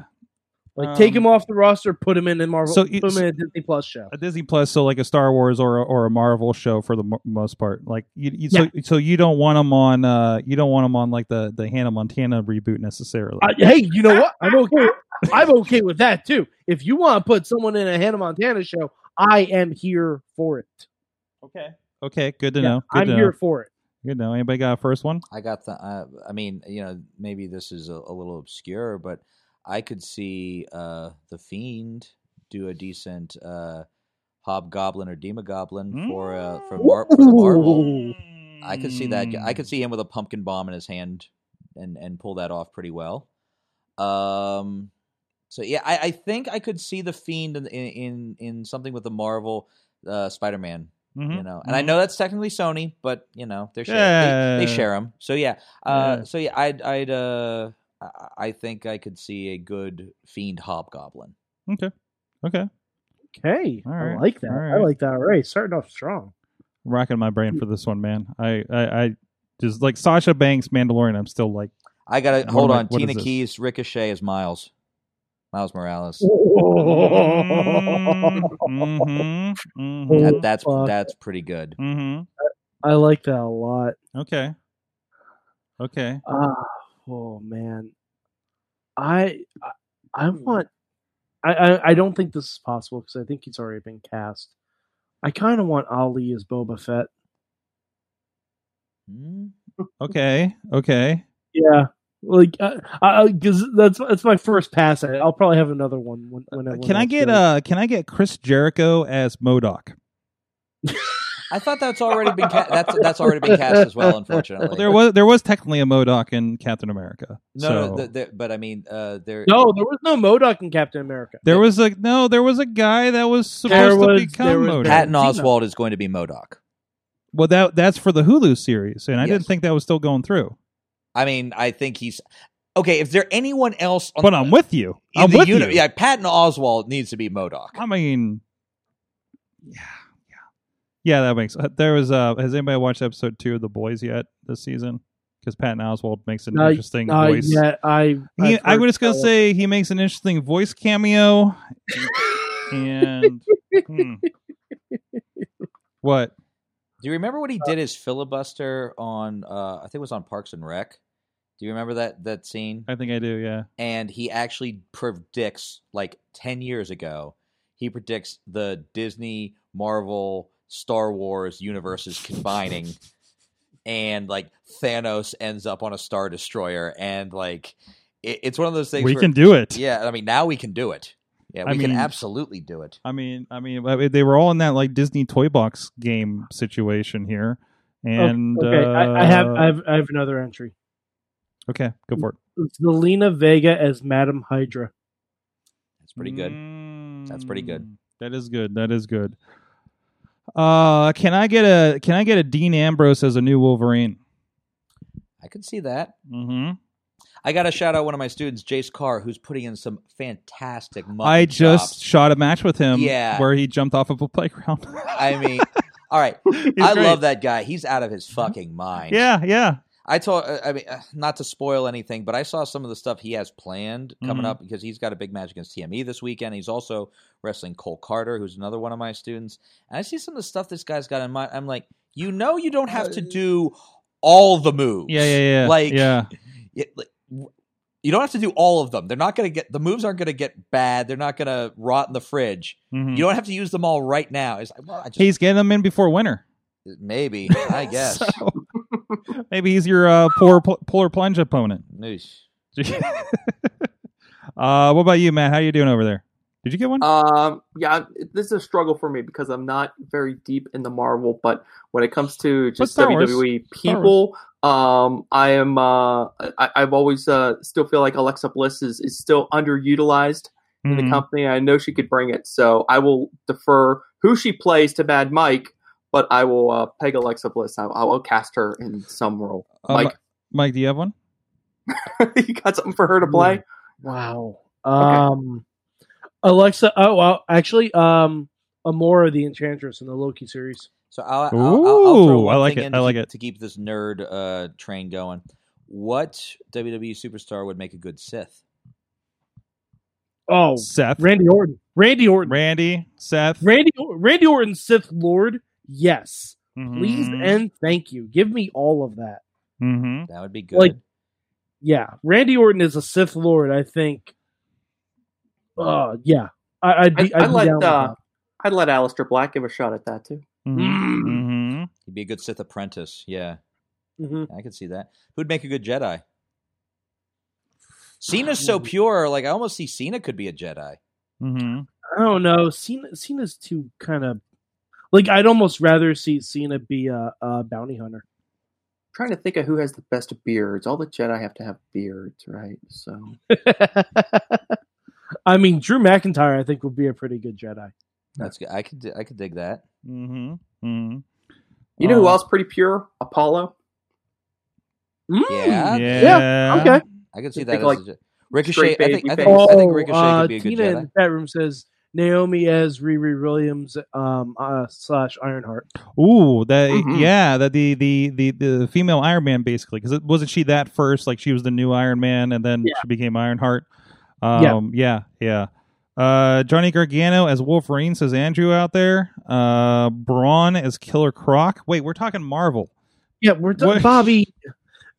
like take Um, him off the roster, put him in a Marvel, so put you- him in a Disney Plus show. a Disney Plus, so like a Star Wars or a, or a Marvel show for the mo- most part. Like you, you so so you don't want them on uh you don't want them on like the the Hannah Montana reboot necessarily. Uh, hey, you know what? I'm okay. I'm okay with that too. If you want to put someone in a Hannah Montana show, I am here for it. okay, okay, good to Yeah, know. Good I'm to here know. for it. Good to know. Anybody got a first one? I got the. Uh, I mean, you know, maybe this is a, a little obscure, but I could see uh, the Fiend do a decent uh, Hobgoblin or Demogoblin for uh, for, Mar- for the Marvel. Ooh. I could see that. I could see him with a pumpkin bomb in his hand and and pull that off pretty well. Um. So yeah, I, I think I could see the Fiend in in in something with the Marvel uh, Spider Man Mhm. you know and i Mhm. know that's technically sony but you know they're share, Yeah. they, they share them so yeah uh Yeah. so yeah i'd i'd uh I- i think i could see a good fiend hobgoblin Okay, okay. Okay, All I like that. all I like that. All right, starting off strong. I'm racking my brain for this one, man. I I, I just like Sasha Banks Mandalorian. I'm still like i gotta What hold am I- on tina keys ricochet is miles miles morales hmm hmm Oh, that, that's fuck. that's pretty good hmm I like that a lot. Okay. Okay. Uh, oh man, I I, I want. I, I I don't think this is possible because I think he's already been cast. I kind of want Ali as Boba Fett. Hmm? Okay. Okay. Yeah, like because that's that's my first pass at it. I'll probably have another one when. when, when Can I get good. uh can I get Chris Jericho as MODOK? I thought that's already been ca- that's that's already been cast as well. Unfortunately, Well, there was there was technically a MODOK in Captain America. no, so. no the, the, but I mean, uh, there. No, there was no MODOK in Captain America. there was a no, there was a guy that was supposed was- to become there was MODOK. Patton Zeno. Oswalt is going to be MODOK. Well, that that's for the Hulu series, and I Yes. didn't think that was still going through. I mean, I think he's okay. If there anyone else, on, But I'm with you. in I'm with uni- you. Yeah, Patton Oswalt needs to be MODOK. I mean, yeah, yeah, yeah. That makes. There was. Uh, has anybody watched episode two of The Boys yet this season? Because Patton Oswalt makes an Not- interesting Uh, voice. yeah, I. He, I've I heard was just gonna so. say he makes an interesting voice cameo. and hmm. what? Do you remember what he did as filibuster on? Uh, I think it was on Parks and Rec. Do you remember that that scene? I think I do. Yeah. And he actually predicts, like ten years ago, he predicts the Disney, Marvel, Star Wars universes combining, and like Thanos ends up on a star destroyer, and like it, it's one of those things. we where- can do it. Yeah, I mean, now we can do it. Yeah, I we can absolutely do it. I mean, I mean, I mean, they were all in that like Disney toy box game situation here, and okay, uh, I, I have I have I have another entry. Okay, go for it. Zelina Vega as Madam Hydra. That's pretty good. That's pretty good. Mm, That is good. That is good. Uh, can I get a can I get a Dean Ambrose as a new Wolverine? I can see that. Mm-hmm. I got to shout out one of my students, Jace Carr, who's putting in some fantastic. I just chops. shot a match with him. Yeah. where he jumped off of a playground. I mean, all right. He's I great. love that guy. He's out of his fucking mind. Yeah, yeah. I told. uh, I mean, uh, not to spoil anything, but I saw some of the stuff he has planned coming Mhm. up because he's got a big match against TME this weekend. He's also wrestling Cole Carter, who's another one of my students. And I see some of the stuff this guy's got in mind. I'm like, you know, you don't have to do all the moves. Yeah, yeah, yeah. Like, yeah. it- like, you don't have to do all of them. They're not going to get the moves aren't going to get bad. They're not going to rot in the fridge. Mhm. You don't have to use them all right now. Like, well, I just He's getting them in before winter. maybe I guess. So, maybe he's your uh, polar pl- polar plunge opponent. Noosh. uh, what about you, Matt? How you doing over there? Did you get one? Um, yeah, this is a struggle for me because I'm not very deep in the Marvel, but when it comes to just WWE people, um, I am, uh, I, I've always, uh, still feel like Alexa Bliss is, is still underutilized in the Mhm. company. I know she could bring it, so I will defer who she plays to Bad Mike, but I will, uh, peg Alexa Bliss. I, I will cast her in some role. Uh, Mike, Mike, do you have one? you got something for her to play? Wow. Um, Alexa. Oh well, actually, um, Amora the Enchantress in the Loki series. So I'll, I'll, I'll, I'll throw one I like thing it. in I to like keep- it. to keep this nerd uh, train going. What WWE superstar would make a good Sith? Oh, Seth, Randy Orton. Randy Orton. Randy, Seth. Randy. Randy Orton, Sith Lord. Yes, please Mhm. and thank you. Give me all of that. Mhm. That would be good. Like- Yeah, Randy Orton is a Sith Lord. I think. Uh yeah, I, I'd be. I, I I'd be let, down uh. I'd let Aleister Black give a shot at that too. Mhm. Mhm. He'd be a good Sith apprentice. Yeah, Mhm. I could see that. Who'd make a good Jedi? Cena's so pure. Like I almost see Cena could be a Jedi. Mhm. I don't know. Cena, Cena's too kind of like I'd almost rather see Cena be a, a bounty hunter. trying to think of who has the best beards. All the Jedi have to have beards, right? So I mean, Drew McIntyre, I think would be a pretty good Jedi. That's good. I could. I could dig that. Mhm. Mhm. you know who Uh, else pretty pure? Apollo. Mm, Yeah, Yeah. Okay. I could see You that. think, As like, a Ricochet. I think. I baby think, face? I think Ricochet uh, could be a good Tina in Jedi. the chat room says Naomi as Riri Williams um, uh, slash Ironheart. Ooh, that Mhm. yeah, that the the the the female Iron Man basically because wasn't she that first? Like she was the new Iron Man, and then Yeah. she became Ironheart. Um, yeah, yeah. Uh, Johnny Gargano as Wolverine says Andrew out there. Uh, Braun as Killer Croc. Wait, we're talking Marvel. Yeah, we're done. Bobby.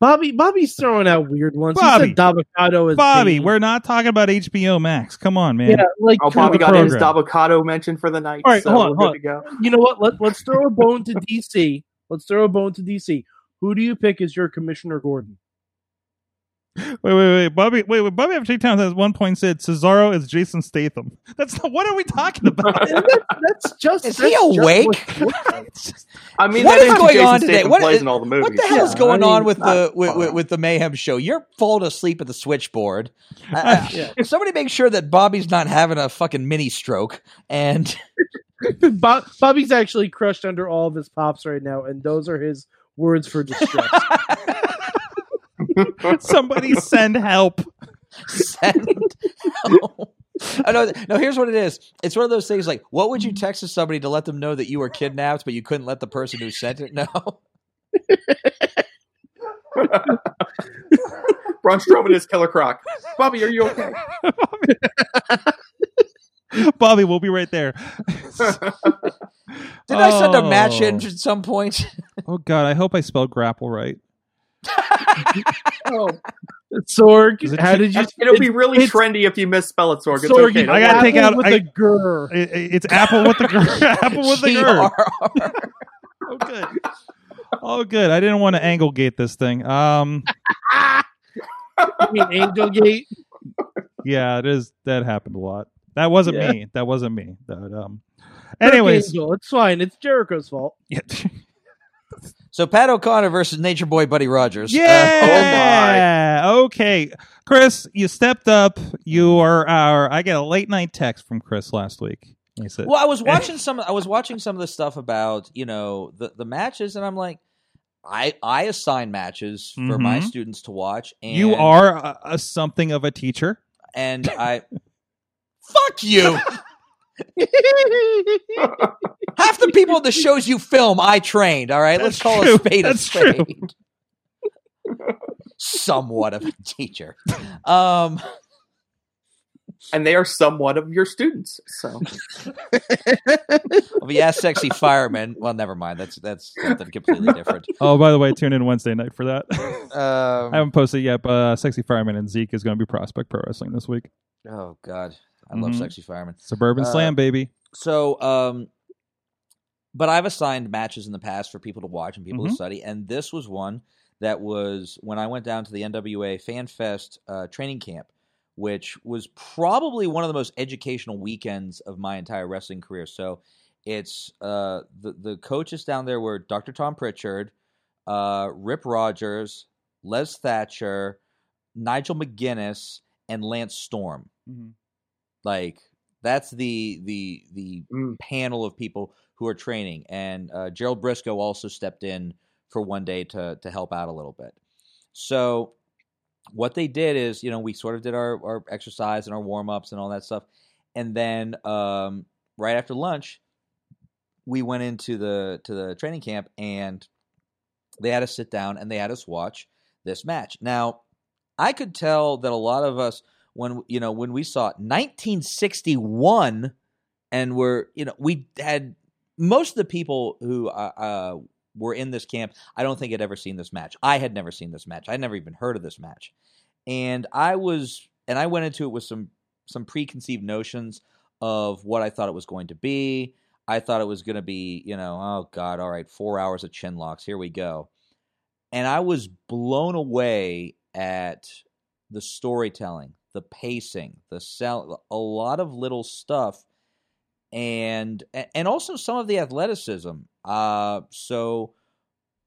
Bobby Bobby's throwing out weird ones. Bobby. He said Davocado is Bobby, Bane. we're not talking about HBO Max. Come on, man. yeah, like Oh, Bobby on. got his program. Davocado mention for the night. All right, so hold on, hold good to go. You know what? Let, let's throw a bone to DC. Let's throw a bone to DC. Who do you pick as your Commissioner Gordon? Wait, wait, wait. Bobby, wait, wait. Bobby F. J. Town at one point said Cesaro is Jason Statham. That's not. What are we talking about? That- that's just. Is that's he awake? just- I mean, What that is is going Jason on today? Statham What in all the movies. What the hell's Yeah, going I on with the with, with, with the mayhem show? You're falling asleep at the switchboard. Uh, Yeah. Somebody make sure that Bobby's not having a fucking mini stroke. And Bob, Bobby's actually crushed under all of his pops right now, and those are his words for distress. Somebody send help. send. no. I know. No, here's what it is. It's one of those things like, what would you text to somebody to let them know that you were kidnapped, but you couldn't let the person who sent it know? Braun Strowman is Killer Croc. Bobby, are you okay? Bobby, we'll be right there. Did I send a match in Oh. at some point? Oh God, I hope I spelled grapple right. Oh, Sorg, how did you? it'll be really it's- trendy if you misspell it, Sorg. It's Sorg, okay. I gotta take out- with I- a grr. It- it- it's apple with the gr- apple with the girl. Oh good. Oh good. I didn't want to angle gate this thing. Um. You mean Angel Gate? Yeah, it is. That happened a lot. That wasn't Yeah. me. That wasn't me. That um. Anyways, Angel, it's fine. It's Jericho's fault. yeah. So Pat O'Connor versus Nature Boy Buddy Rogers. Uh, Yeah. okay, Chris, you stepped up. You are our. I get a late night text from Chris last week. He said, well, I was watching some. I was watching some of the stuff about you know the the matches, and I'm like, I I assign matches for my Mhm. students to watch. And "You are a, a something of a teacher." and I. Fuck you! Half the people at the shows you film, I trained. All right, let's call true. a spade That's a spade. Somewhat of a teacher. Um, and they are somewhat of your students. So well, yeah, sexy fireman. Well, never mind. That's that's something completely different. Oh, by the way, tune in Wednesday night for that. I Um, haven't posted yet, but uh, Sexy Fireman and Zeke is going to be Prospect Pro Wrestling this week. oh God, I love Mhm. sexy fireman. Suburban Uh, Slam, baby. So, um, but I've assigned matches in the past for people to watch and people to Mhm. study, and this was one that was when I went down to the NWA Fan Fest uh, training camp, which was probably one of the most educational weekends of my entire wrestling career. So, it's uh, the the coaches down there were Dr. Tom Pritchard, uh, Rip Rogers, Les Thatcher, Nigel McGuinness, and Lance Storm like that's the the the Mm. panel of people who are training and uh, gerald brisco also stepped in for one day to to help out a little bit so what they did is you know we sort of did our, our exercise and our warm-ups and all that stuff and then um, right after lunch we went into the to the training camp and they had us sit down and they had us watch this match now i could tell that a lot of us when you know when we saw it, 1961 and we're you know we had most of the people who uh, uh, were in this camp i don't think had ever seen this match. I had never seen this match. I'd never even heard of this match. And i was and i went into it with some some preconceived notions of what i thought it was going to be. I thought it was going to be you know oh god all right four hours of chin locks here we go. And i was blown away at the storytelling, the pacing, the sell, a lot of little stuff, and and also some of the athleticism. Uh, so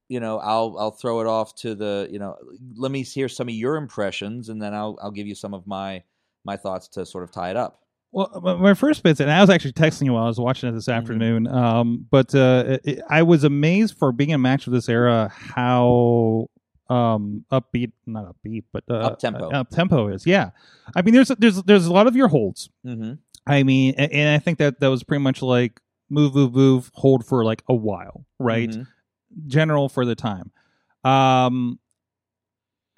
you know, I'll I'll throw it off to the you know, let me hear some of your impressions, and then I'll I'll give you some of my my thoughts to sort of tie it up. Well, my- first bits, and I was actually texting you while I was watching it this Mhm. afternoon. Um, but uh, it, I was amazed for being a match of this era how um upbeat, not upbeat, but uh, Up-tempo. Up tempo is. Yeah, I mean, there's there's there's a lot of your holds. Mm-hmm. I mean, a- and I think that that was pretty much like move, move, move, hold for like a while, right? Mhm. General for the time. Um,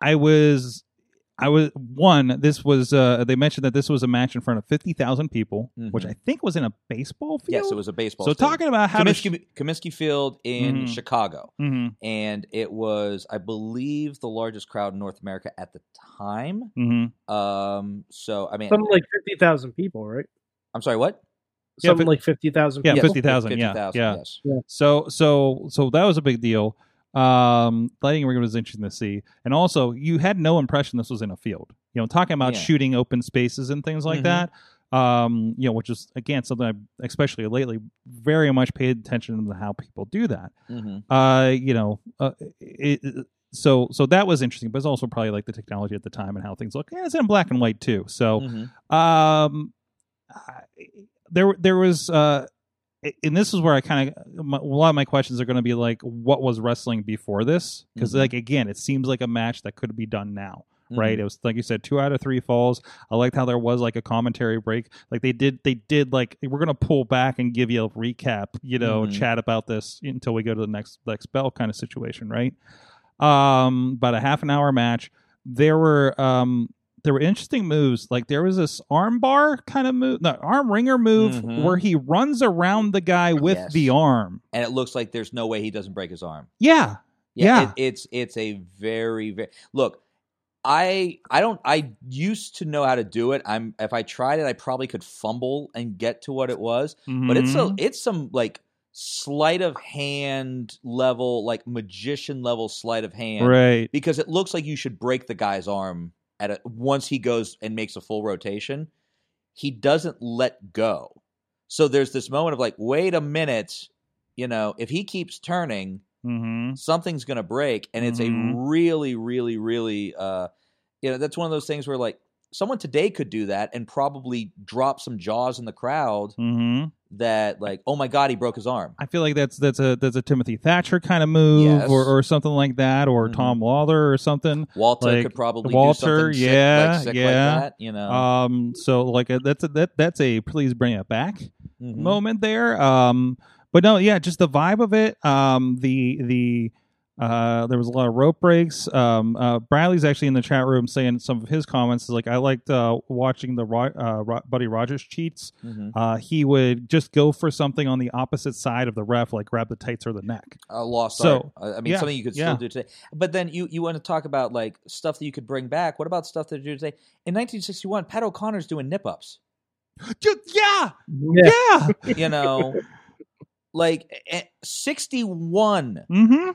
I was I was one. This was uh, they mentioned that this was a match in front of fifty thousand people, which Mhm. I think was in a baseball field. Yes, it was a baseball. Field. So stadium. talking about how to Comiskey, Comiskey Field in Mhm. Chicago, hmm and it was, I believe, the largest crowd in North America at the time. hmm Um, so I mean, Something like fifty thousand people, right? I'm sorry, what? Yeah, Something fi- like fifty thousand. Yeah, 50,000, yeah, 50,000, yeah. Yes. So so so that was a big deal. Um, lighting ring was interesting to see, and also you had no impression this was in a field. You know, talking about Yeah. shooting open spaces and things like Mhm. that. Um, you know, which is again something I, especially lately, very much paid attention to how people do that. hmm Uh, you know, uh, it, it- so so that was interesting, but it's also probably like the technology at the time and how things look. Yeah, it's in black and white too. So hmm um I- there there was uh and this is where I kind of a lot of my questions are going to be like what was wrestling before this because Mhm. like again it seems like a match that could be done now Mm-hmm. right it was like you said two out of three falls i liked how there was like a commentary break like they did they did like we're going to pull back and give you a recap you know Mhm. chat about this until we go to the next next bell kind of situation right um about a half an hour match there were um there were interesting moves like there was this arm bar kind of move no arm ringer move Mhm. where he runs around the guy with Yes. the arm And it looks like there's no way he doesn't break his arm. yeah Yeah. It, it's it's a very very look. I I don't I used to know how to do it. I'm if I tried it, I probably could fumble and get to what it was. But it's a Mhm. it's some like sleight of hand level, like magician level sleight of hand, right because it looks like you should break the guy's arm at a, once he goes and makes a full rotation. He doesn't let go, so there's this moment of like, wait a minute, you know, if he keeps turning, hmm something's going to break and it's Mhm. a really really really uh you know that's one of those things where like someone today could do that and probably drop some jaws in the crowd hmm that like oh my god he broke his arm I feel like that's that's a that's a Timothy Thatcher kind of move Yes. or, or something like that or Mhm. Tom Lawlor or something. walter Like, could probably Walter, do something sick, yeah, like, sick yeah. like that you know Um, so like a, that's a, that that's a please bring it back Mhm. moment there. Um, but no, yeah, just the vibe of it. Um, the the uh, there was a lot of rope breaks. Um, uh, Bradley's actually in the chat room saying some of his comments is like I liked uh, watching the Ro- uh, Ro- Buddy Rogers cheats. Mhm. Uh, he would just go for something on the opposite side of the ref, like grab the tights or the neck. a lost So, art. I I mean, yeah, something you could yeah. still do today. But then you, you want to talk about like stuff that you could bring back. What about stuff that you do today? In 1961, Pat O'Connor's doing nip ups. Yeah, Yeah. yeah. You know, like eh, 61, mm-hmm.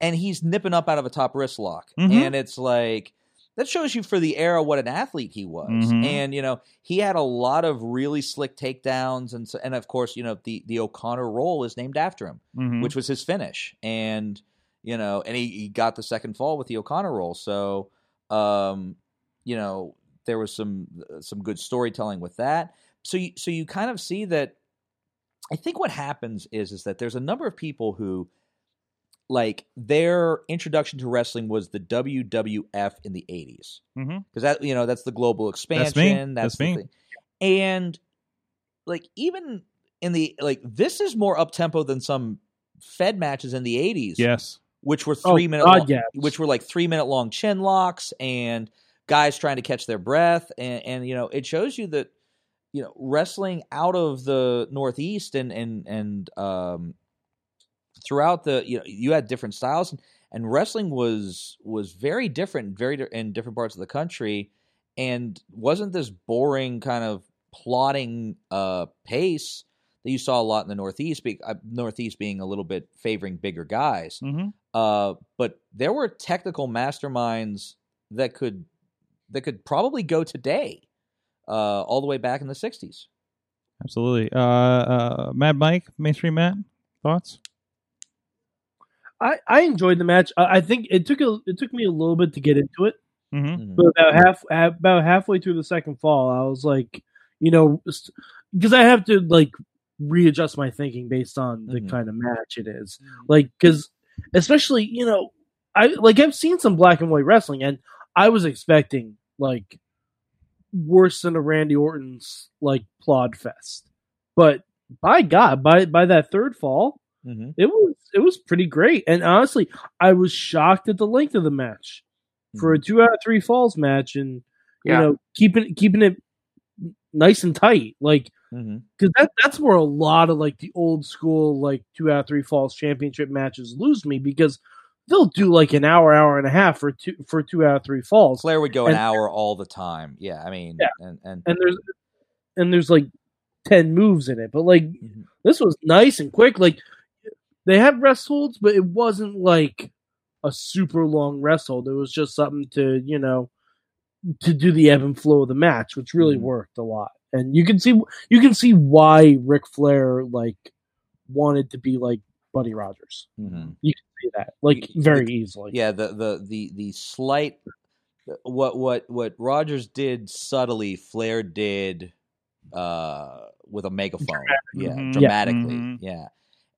And he's nipping up out of a top wrist lock, Mhm. and it's like that shows you for the era what an athlete he was. Mhm. And you know, he had a lot of really slick takedowns, and so, and of course, you know, the the O'Connor roll is named after him. Mm-hmm. which was his finish. And you know, and he, he got the second fall with the O'Connor roll. So, um, you know, there was some some good storytelling with that. So you so you kind of see that. I think what happens is is that there's a number of people who like their introduction to wrestling was the WWF in the 80s Mhm. because that you know that's the global That's me. expansion That's me. thing. and like even in the like this is more up tempo than some fed matches in the 80s yes. which were Oh, three minute God, long, yes. which were like three minute long chin locks and guys trying to catch their breath and, and you know it shows you that you know wrestling out of the northeast and and and um throughout the you know you had different styles and, and wrestling was was very different very di- in different parts of the country and wasn't this boring kind of plodding uh pace that you saw a lot in the northeast be, uh, northeast being a little bit favoring bigger guys Mm-hmm. uh, but there were technical masterminds that could that could probably go today, uh, all the way back in the '60s. Absolutely. Uh, uh, Mad Mike, mainstream Matt, thoughts? I, I enjoyed the match. I, I think it took a it took me a little bit to get into it, Mm-hmm. but about half about halfway through the second fall, I was like, you know, because I have to like readjust my thinking based on the Mhm. kind of match it is. Like, because especially you know, I like I've seen some black and white wrestling, and I was expecting like worse than a Randy Orton's like plod fest, but by God, by by that third fall, Mm-hmm. it was it was pretty great. And honestly, I was shocked at the length of the match. for a two out of three falls match, and Yeah. you know keeping keeping it nice and tight, like hmm because that that's where a lot of like the old school like two out of three falls championship matches lose me because they'll do like an hour, hour and a half for two for two out of three falls, Flair would go an hour all the time. Yeah, I mean, Yeah. and and and there's and there's like ten moves in it, but like Mhm. this was nice and quick. Like they had rest holds, but it wasn't like a super long rest hold. It was just something to you know to do the ebb and flow of the match, which really Mhm. worked a lot. And you can see you can see why Ric Flair like wanted to be like Buddy Rogers. mhm. You can see that like very the- easily. yeah, the the the the slight what what what Rogers did subtly, Flair did uh with a megaphone. Yeah, Mhm. Yeah. dramatically. Yeah.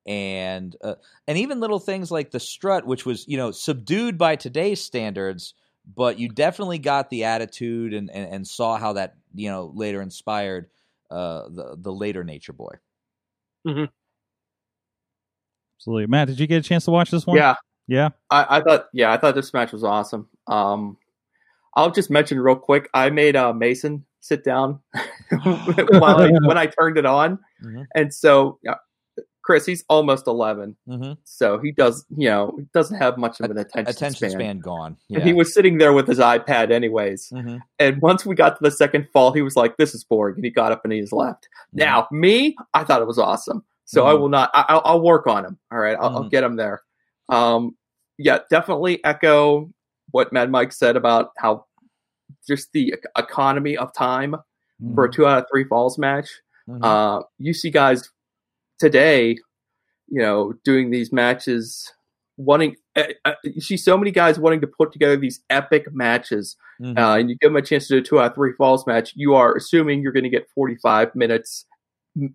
And uh, and even little things like the strut, which was you know subdued by today's standards, but you definitely got the attitude and, and, and saw how that you know later inspired uh, the the later Nature Boy. Absolutely. Matt, did you get a chance to watch this one? Yeah, Yeah. I, I thought yeah, I thought this match was awesome. Um, I'll just mention real quick. I made uh, Mason sit down while I, when I turned it on, Mhm. and so yeah, Chris, he's almost eleven, Mm-hmm. so he does you know he doesn't have much of an attention, Attention span, span. gone. And he was sitting there with his iPad anyways. Mhm. And once we got to the second fall, he was like, "This is boring," and he got up and he just left. Now, me, I thought it was awesome. So I Mhm. will not. I, I'll, I'll work on him. All right, I'll, I'll Mhm. get him there. Um, yeah, definitely echo what Mad Mike said about how just the economy of time for a two out of three falls match. Uh, you see guys today, you know, doing these matches, wanting. Uh, uh, you see so many guys wanting to put together these epic matches Mhm. uh, and you give them a chance to do a two out of three falls match, you are assuming you're going to get 45 minutes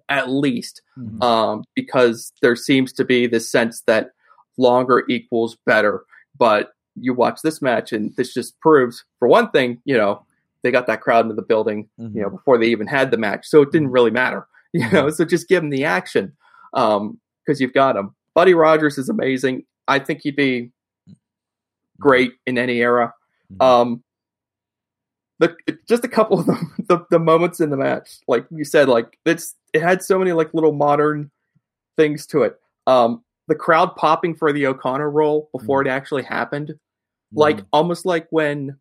at least, Mhm. um, because there seems to be this sense that longer equals better. But you watch this match, and this just proves, for one thing, you know, they got that crowd into the building, Mhm. you know, before they even had the match, so it didn't really matter, you know. So just give them the action, because you've got them. Buddy Rogers is amazing. I think he'd be great in any era. Mhm. Um, the just a couple of the, the the moments in the match, like you said, like it's it had so many like little modern things to it. Um, the crowd popping for the O'Connor roll before it actually happened, like almost like when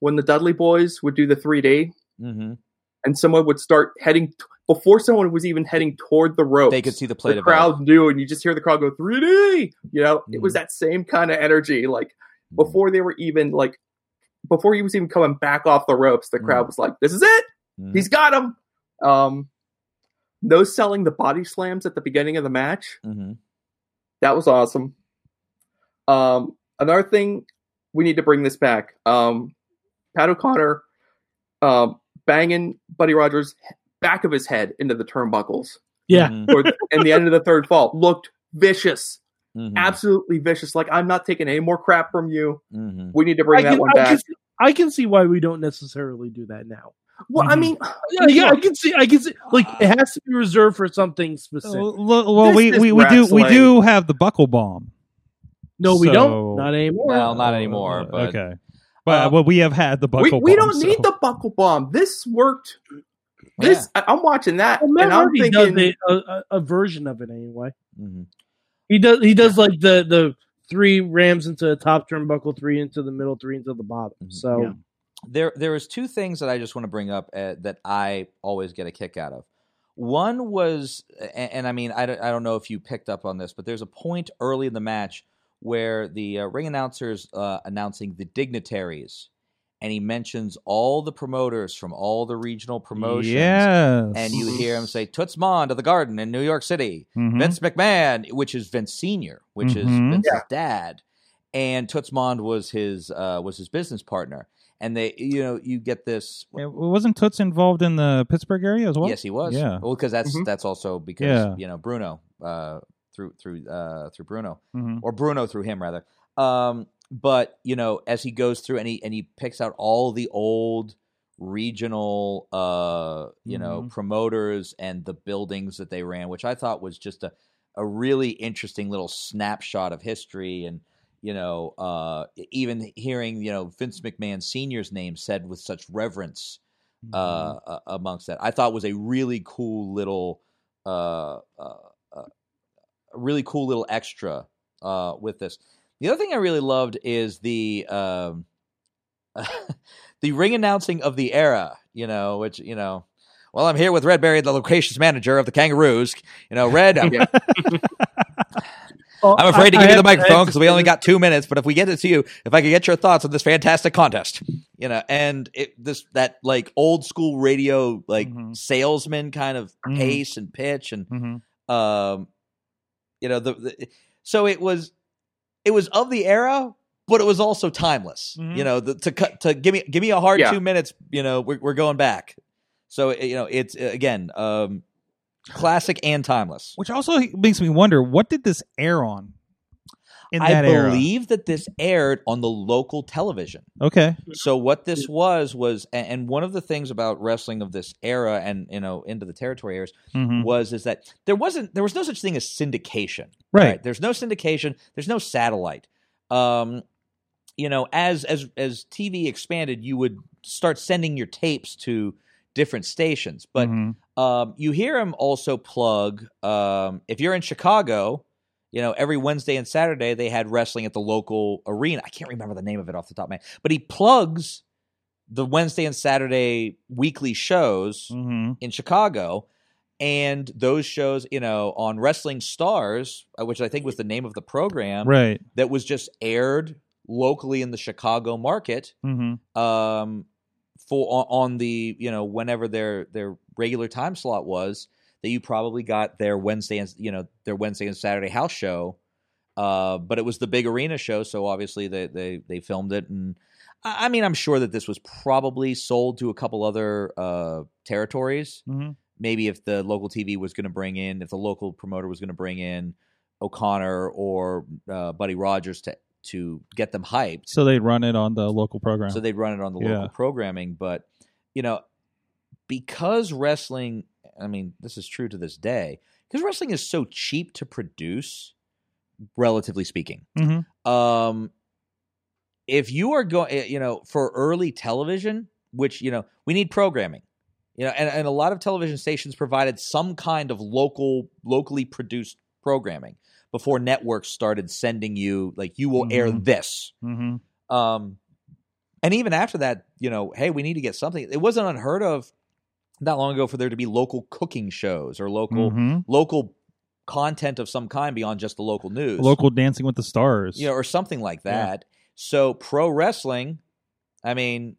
when the Dudley Boys would do the 3D Mhm. And someone would start heading t- before someone was even heading toward the rope. they could see the plate the crowd knew, and you just hear the crowd go 3D. You know, it was Mhm. that same kind of energy, like before they were even like before he was even coming back off the ropes the crowd Mm. was like this is it Mhm. he's got him um no selling the body slams at the beginning of the match Mhm. that was awesome um another thing we need to bring this back um pat o'connor um banging buddy rogers back of his head into the turnbuckles Yeah. Mhm. or the, and the end of the third fall looked vicious Mhm. absolutely vicious like i'm not taking any more crap from you Mhm. we need to bring I that can, one I, back can see, I can see why we don't necessarily do that now. Well, I Mhm. mean, Yeah, yeah, I can see. I can see. Like it has to be reserved for something specific. Well, well, This we, is we, we do we do have the buckle bomb. no, we don't. Not anymore. Well, not anymore. Uh, But okay, but Uh, well, we have had the we, buckle. we bomb, don't need the buckle bomb. This worked. This I, I'm watching that, Well, Matt and I'm thinking, does a, a, a version of it anyway. Mhm. He does. He does like the the three rams into the top turnbuckle, three into the middle, three into the bottom. Mhm. So Yeah. there there is two things that I just want to bring up uh, that I always get a kick out of. One was, and, and I mean, I don't, I don't know if you picked up on this, but there's a point early in the match where the uh, ring announcers uh, announcing the dignitaries, and he mentions all the promoters from all the regional promotions. Yes, And you hear him say Toots Mondt of the Garden in New York City, Mhm. Vince McMahon, which is Vince Senior, which is Mhm. Vince's dad, and Toots Mondt was his uh, was his business partner. And they, you know, you get this. Yeah, wasn't Toots involved in the Pittsburgh area as well? yes, he was. Yeah. Well, because that's Mhm. that's also because Yeah. you know Bruno uh, through through uh, through Bruno Mhm. or Bruno through him rather. Um, but you know, as he goes through and he and he picks out all the old regional, uh, you know, Mhm. promoters and the buildings that they ran, which I thought was just a a really interesting little snapshot of history and you know, uh, even hearing you know Vince McMahon Senior's name said with such reverence uh, uh, amongst that, I thought was a really cool little, uh, uh, uh, really cool little extra uh, with this. The other thing I really loved is the um, the ring announcing of the era. You know, which you know. Well, I'm here with Red Berry, the locations manager of the Kangaroos. You know, Red. I'm, Oh, I'm afraid to give I you the microphone because we only got two minutes. But if we get it to you, if I could get your thoughts on this fantastic contest, you know, and it, this that like old school radio like Mhm. salesman kind of Mhm. pace and pitch and Mhm. um, you know the, the so it was it was of the era, but it was also timeless. Mhm. You know, the, to cut to give me give me a hard Yeah. two minutes. You know, we're we're going back. So you know, it's again um, classic and timeless. Which also makes me wonder what did this air on in I that era? believe that this aired on the local television. Okay. So what this was was, and one of the things about wrestling of this era and you know into the territory eras Mhm. was is that there wasn't there was no such thing as syndication. Right. There's no syndication. There's no satellite. Um, you know, as as as TV expanded, you would start sending your tapes to different stations, but Mhm. um, you hear him also plug um, if you're in Chicago. You know, every Wednesday and Saturday they had wrestling at the local arena. I can't remember the name of it off the top of my head, but he plugs the Wednesday and Saturday weekly shows Mhm. in Chicago. And those shows, you know, on Wrestling Stars, uh, which I think was the name of the program, Right. that was just aired locally in the Chicago market hmm um, for on, on the you know whenever their their regular time slot was that you probably got their Wednesday and you know their Wednesday and Saturday house show, uh, but it was the big arena show, so obviously they they they filmed it and. I I mean, I'm sure that this was probably sold to a couple other uh, territories. hmm Maybe if the local TV was going to bring in, if the local promoter was going to bring in O'Connor or uh, Buddy Rogers to to get them hyped, So they'd run it on the local program. so they'd run it on the Yeah. local programming. But you know, because wrestling, I mean, this is true to this day, because wrestling is so cheap to produce, relatively speaking. Mhm. Um, if you are going, you know, for early television, which you know, we need programming. You know, and, and a lot of television stations provided some kind of local, locally produced programming before networks started sending you like you will air Mhm. this. hmm Um, and even after that, you know, hey, we need to get something. It wasn't unheard of not long ago for there to be local cooking shows or local hmm local content of some kind beyond just the local news, Local Dancing with the Stars. you know, or something like Yeah. that. So pro wrestling, I mean,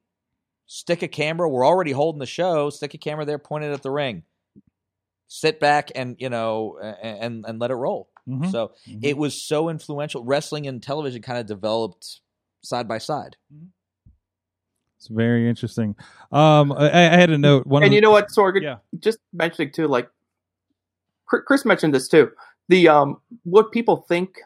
stick a camera. We're already holding the show. Stick a camera there, pointed at the ring. Sit back and you know, and and let it roll. Mhm. So Mhm. it was so influential. Wrestling and television kind of developed side by side. It's very interesting. Um, I, I had a note. One and you know what, Sorg? Yeah. Just mentioning too, like Chris Chris mentioned this too. The um, what people think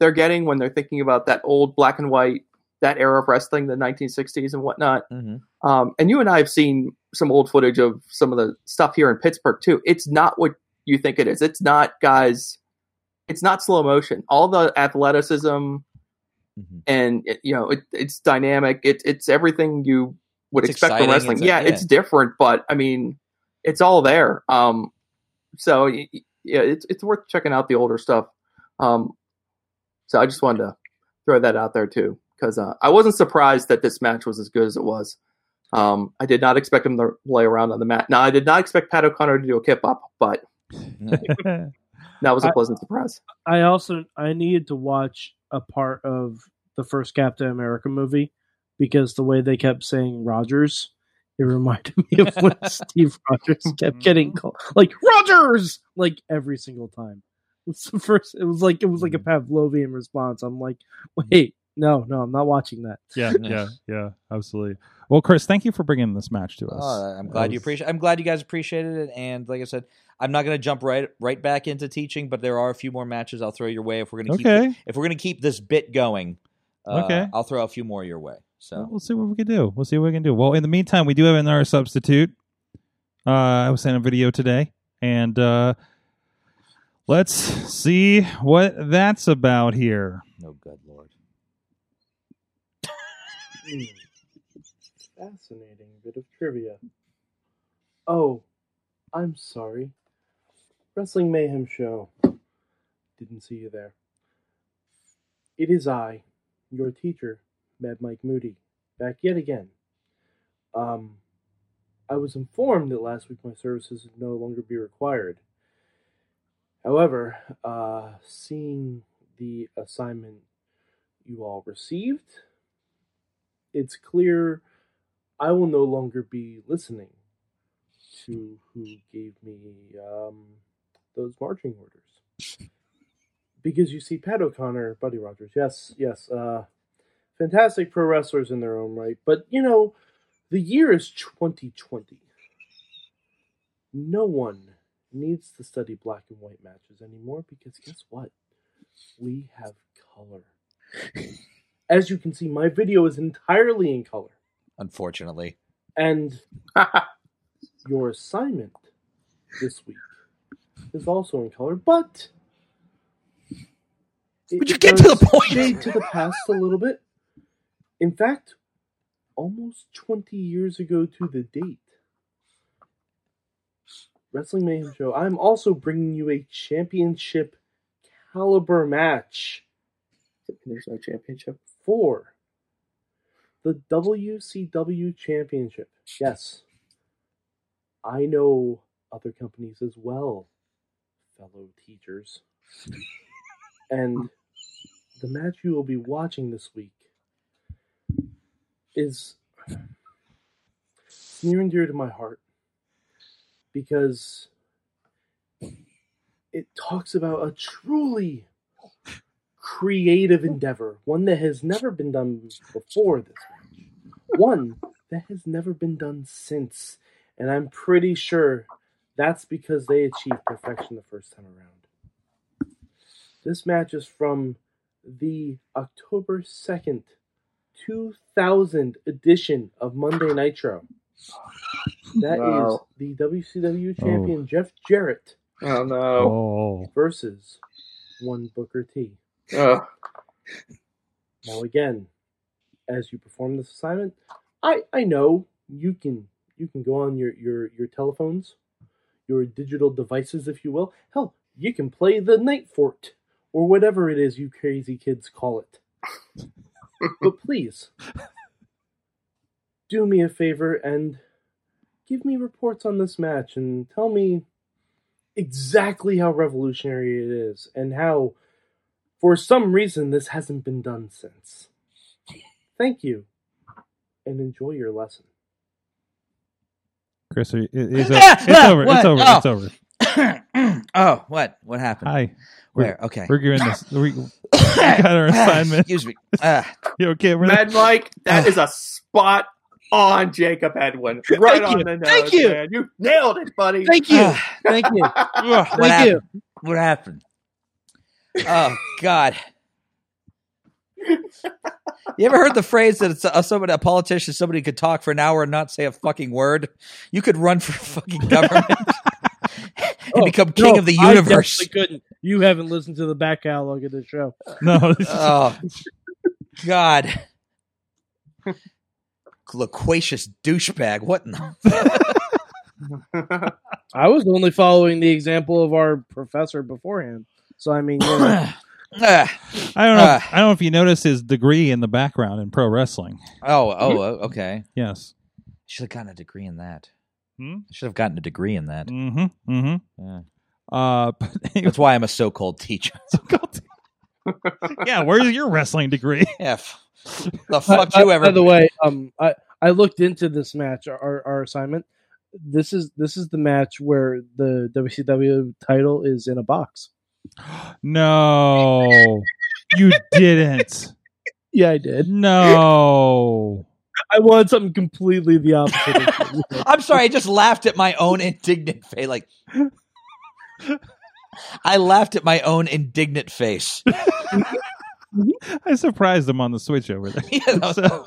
they're getting when they're thinking about that old black and white, that era of wrestling, the 1960s and whatnot. Mm-hmm. Um, and you and I have seen some old footage of some of the stuff here in Pittsburgh too. It's not what you think it is. It's not, guys. It's not slow motion. All the athleticism Mm-hmm. and it, you know it, it's dynamic. It, it's everything you would It's expect from wrestling. It's a- yeah, yeah. it's different, but I mean, it's all there. Um, so y- y- yeah, it's it's worth checking out the older stuff. Um, so I just wanted to throw that out there too because uh, I wasn't surprised that this match was as good as it was. Um, I did not expect him to lay around on the mat. Now I did not expect Pat O'Connor to do a kip up, but that was a pleasant surprise. I also I needed to watch a part of the first Captain America movie because the way they kept saying Rogers, it reminded me of when Steve Rogers kept mm-hmm. getting called like Rogers like every single time. It's the first. It was like it was like a mm-hmm. Pavlovian response. I'm like, mm-hmm. wait, no, no, I'm not watching that. yeah, yeah, yeah, absolutely. Well, Chris, thank you for bringing this match to us. Oh, I'm That glad you was- appreciate. I'm glad you guys appreciated it. And like I said, I'm not going to jump right right back into teaching, but there are a few more matches I'll throw your way if we're going to keep if we're going to keep this bit going. Uh, Okay. I'll throw a few more your way. So we'll see what we can do. We'll see what we can do. Well, in the meantime, we do have another substitute. Uh, I was sent a video today, and uh, let's see what that's about here. No good lord. Fascinating bit of trivia. Oh, I'm sorry. Wrestling Mayhem Show. Didn't see you there. It is I, your teacher, Mad Mike Moody, back yet again. Um, I was informed that last week my services would no longer be required. However, uh, seeing the assignment you all received, it's clear I will no longer be listening to who gave me um, those marching orders. Because you see, Pat O'Connor, Buddy Rogers, yes, yes, uh, fantastic pro wrestlers in their own right, but you know, the year is 2020. No one needs to study black and white matches anymore because guess what? We have color. As you can see, my video is entirely in color. Unfortunately. And your assignment this week is also in color, but Would you get to the point? Shade to the past a little bit. In fact, almost 20 years ago to the date. Wrestling Mayhem Show. I'm also bringing you a championship caliber match There's no championship. for the WCW Championship. Yes, I know other companies as well, fellow teachers. And the match you will be watching this week is near and dear to my heart because it talks about a truly creative endeavor, one that has never been done before this match, one that has never been done since. And I'm pretty sure that's because they achieved perfection the first time around. This match is from the October 2nd, 2000 edition of Monday Nitro. That is Wow. the WCW oh. champion Jeff Jarrett Oh no. Oh. versus one Booker T. Ugh. Now again, as you perform this assignment, I I know you can you can go on your your your telephones, your digital devices, if you will. Hell, you can play the Night Fort or whatever it is you crazy kids call it. but please, do me a favor and give me reports on this match and tell me exactly how revolutionary it is and how for some reason this hasn't been done since. Thank you and enjoy your lesson. Chris, are you- it- it's, o- Ah, it's ah, over. what? It's over. Oh. It's over. oh, what? What happened? Hi. We're, Where? Okay. We're doing this. We, we got our assignment. Excuse me. Ah, You okay over there? Mike, that is a spot on Jacob Edwin. Right Thank on you. the nose. Thank you. Man. You nailed it, buddy. Thank you. ah, Thank you. what Thank happened? you. What happened? Oh God. You ever heard the phrase that it's a, somebody, a politician, somebody could talk for an hour and not say a fucking word? You could run for fucking government and Oh, become king no, of the I universe. definitely couldn't. You haven't listened to the back catalog of the show. No. Oh God. Loquacious douchebag. What in the I was only following the example of our professor beforehand. So I mean, you know, Ah. I don't know. Ah. I don't know if you noticed his degree in the background in pro wrestling. Oh, oh, oh, okay. Yes. Should have gotten a degree in that. Hmm? Should have gotten a degree in that. Mm-hmm. Mm-hmm. Yeah. Uh, but anyway, That's why I'm a so-called teacher. yeah. Where's your wrestling degree? Yeah. f- The fuck by, you ever? by the way, um, I I looked into this match, our our assignment. This is this is the match where the WCW title is in a box. No, you didn't. Yeah, I did. No. I wanted something completely the opposite. I'm sorry. I just laughed at my own indignant face. Like, I laughed at my own indignant face. I surprised him on the switch over there. You know, So-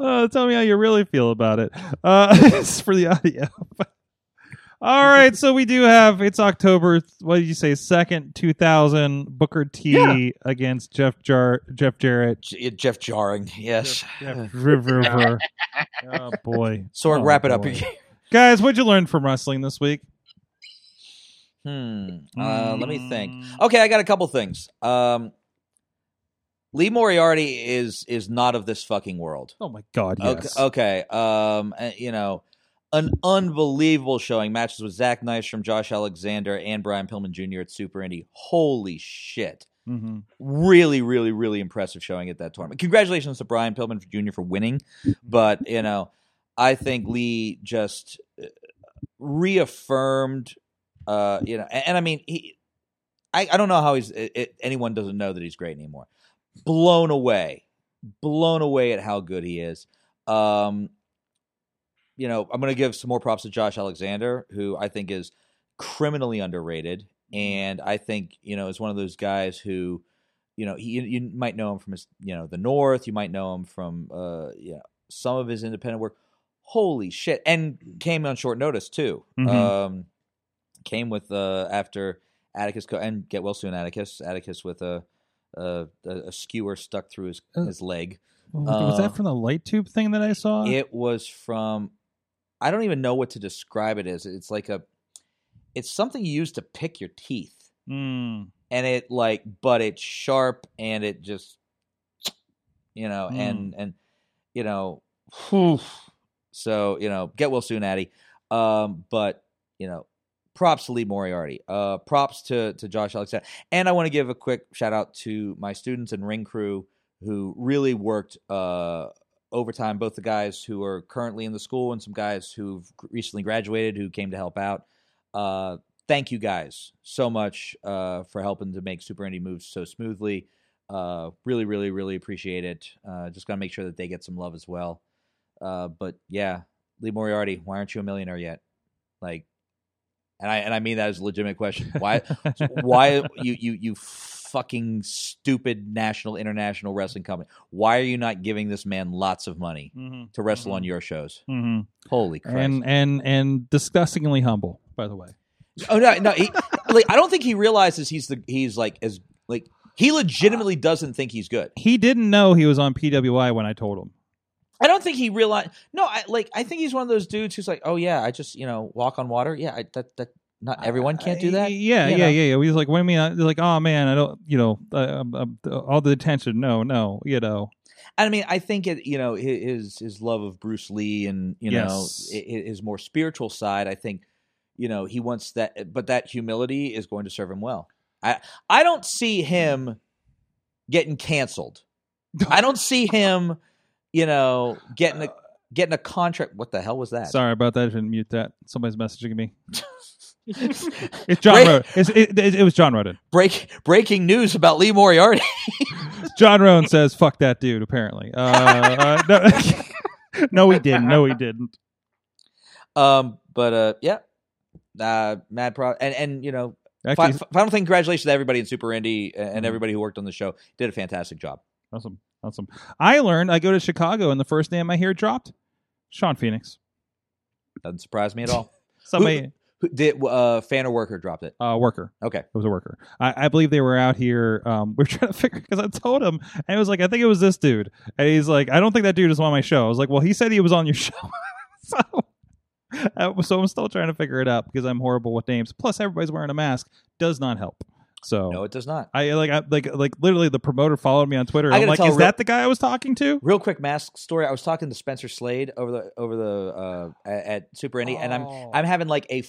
Uh, tell me how you really feel about it. Uh, it's for the audio. All right, so we do have it's October. What did you say? Second, two thousand. Booker T Yeah. against Jeff Jar Jeff Jarrett. J- Jeff Jarring, yes. Jeff River. oh boy, So Oh, wrap it up. guys. What'd you learn from wrestling this week? Hmm. Uh, let me think. Mm. Okay, I got a couple things. Um, Lee Moriarty is is not of this fucking world. Oh my god, Okay, yes. okay. Um, uh, you know, an unbelievable showing. Matches with Zach Nystrom, Josh Alexander, and Brian Pillman Jr. at Super Indy. Holy shit! hmm Really, really, really impressive showing at that tournament. Congratulations to Brian Pillman Jr. for winning, but you know, I think Lee just uh, reaffirmed. Uh, you know, and, and I mean, he. I, I don't know how he's. It, it- anyone doesn't know that he's great anymore. Blown away, blown away at how good he is. Um, you know, I'm going to give some more props to Josh Alexander, who I think is criminally underrated, and I think you know is one of those guys who, you know, he, you might know him from his, you know, the North. You might know him from, uh, you know, some of his independent work. Holy shit! And came on short notice too. Mhm. Um, came with uh after Atticus co- and get well soon Atticus. Atticus with a a, a, a skewer stuck through his Uh, his leg. was uh, that from the light tube thing that I saw? It was from I don't even know what to describe it as. It's like a it's something you use to pick your teeth. Mm. And it like but it's sharp and it just you know, Mm. and and you know, whew. so, you know, get well soon, Addy. Um, but, you know, props to Lee Moriarty. Uh props to to Josh Alexander. And I want to give a quick shout out to my students and ring crew who really worked uh overtime, both the guys who are currently in the school and some guys who've recently graduated who came to help out. Uh, thank you guys so much uh, for helping to make Super Indie move so smoothly. Uh, really, really, really appreciate it. Uh, just got to make sure that they get some love as well. Uh, but yeah, Lee Moriarty, why aren't you a millionaire yet? Like, and I and I mean that as a legitimate question. Why? why you you you fucking stupid national international wrestling company? Why are you not giving this man lots of money hmm to wrestle on your shows? hmm Holy Christ! And and and disgustingly humble, by the way. oh no, no, he, like I don't think he realizes he's the he's like as like he legitimately doesn't think he's good. He didn't know he was on PWI when I told him. I don't think he realized. No, I like I think he's one of those dudes who's like, oh yeah, I just you know walk on water. Yeah, I, that that not everyone can't do that. Uh, Yeah, you yeah, know? yeah, yeah. He's like, what do you mean? I- like, oh man, I don't, you know, uh, um, um, all the attention. No, no, you know. I mean, I think it. You know, his his love of Bruce Lee and you know Yes. i- his more spiritual side. I think you know he wants that, but that humility is going to serve him well. I I don't see him getting canceled. I don't see him, you know, getting a getting a contract. What the hell was that? Sorry about that. I didn't mute that. Somebody's messaging me. It's John Break- Roden. It's, it, it, it was John Roden. Break breaking news about Lee Moriarty. John Roden says, "Fuck that dude." Apparently, uh, uh, no, no, he didn't. No, he didn't. um, but uh, yeah, uh, mad pro and and you know, Actually, fi- final thing. Congratulations to everybody in Super Indie and Mhm. everybody who worked on the show. Did a fantastic job. awesome, awesome. I learned. I go to Chicago, and the first name I hear dropped, Sean Phoenix. Doesn't surprise me at all. Somebody, Who did uh, fan or worker dropped it? uh, worker. Okay. It was a worker. I, I believe they were out here. Um, we were trying to figure because I told him, and it was like, I think it was this dude, and he's like, I don't think that dude is on my show. I was like, well, he said he was on your show, so. uh, so I'm still trying to figure it out because I'm horrible with names. Plus, everybody's wearing a mask does not help. So No, it does not. I like I like like literally the promoter followed me on Twitter. I I'm like, is real- that the guy I was talking to? Real quick mask story. I was talking to Spencer Slade over the over the uh, at, Super Indie, and I'm Oh. I'm having like a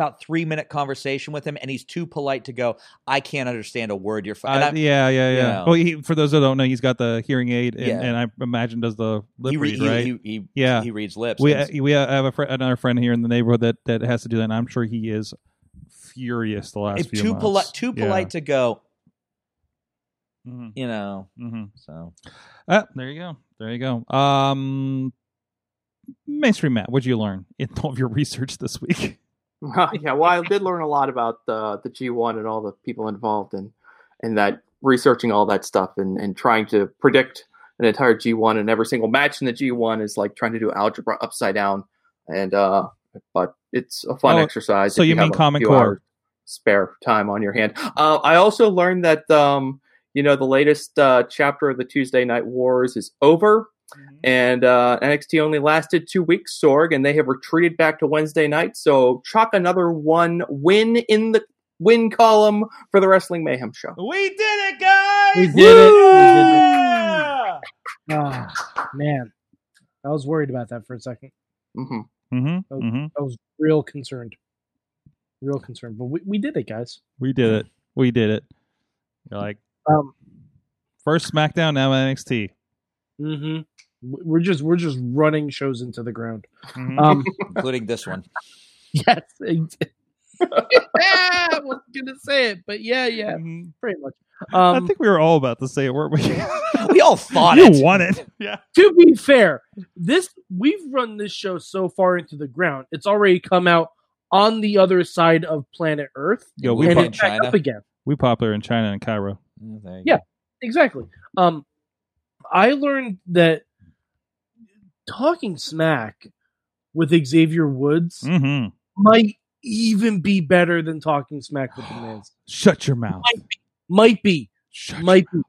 about three minute conversation with him, and he's too polite to go. I can't understand a word you're. F-. Uh, I'm- yeah, yeah, you yeah. know. Well, he, for those that don't know, he's got the hearing aid, and, Yeah. and I imagine does the lip he, re- read, he, right? he, he, Yeah. he reads lips. we and- we have a fr- another friend here in the neighborhood that that has to do that, and I'm sure he is furious the last few too months. polite, too Yeah. polite to go. Mhm, You know, mhm. so Ah, there you go. There you go. Um, mainstream Matt, what'd you learn in all of your research this week? yeah, well, I did learn a lot about the the G1 and all the people involved, and and that researching all that stuff and and trying to predict an entire G1 and every single match in the G1 is like trying to do algebra upside down, and uh, but it's a fun Oh, exercise. so if you mean Common Core. spare time on your hand. Uh, I also learned that um, you know the latest uh, chapter of the Tuesday Night Wars is over. And uh, NXT only lasted two weeks, Sorg, and they have retreated back to Wednesday night. So chalk another one win in the win column for the Wrestling Mayhem show. We did it, guys! We did it. We did it. Yeah! Ah, man, I was worried about that for a second. hmm Mm-hmm. Mm-hmm. I was real concerned, real concerned. But we, we did it, guys. We did it. We did it. You're like Um, first SmackDown, now NXT. hmm We're just we're just running shows into the ground. Mhm. Um, including this one. yes. yeah, I wasn't gonna say it, but yeah, yeah, Mhm. pretty much. I Um, think we were all about to say it, weren't we? We all thought you it. won it. Yeah. to be fair, this we've run this show so far into the ground, it's already come out on the other side of planet Earth, Yo, we We're and pop- in back China. up again. we popular in China and Cairo. Mm, Yeah. go. Exactly. Um, I learned that talking smack with Xavier Woods Mm-hmm. might even be better than talking smack with the Miz. Shut your mouth. Might be, Shut might be,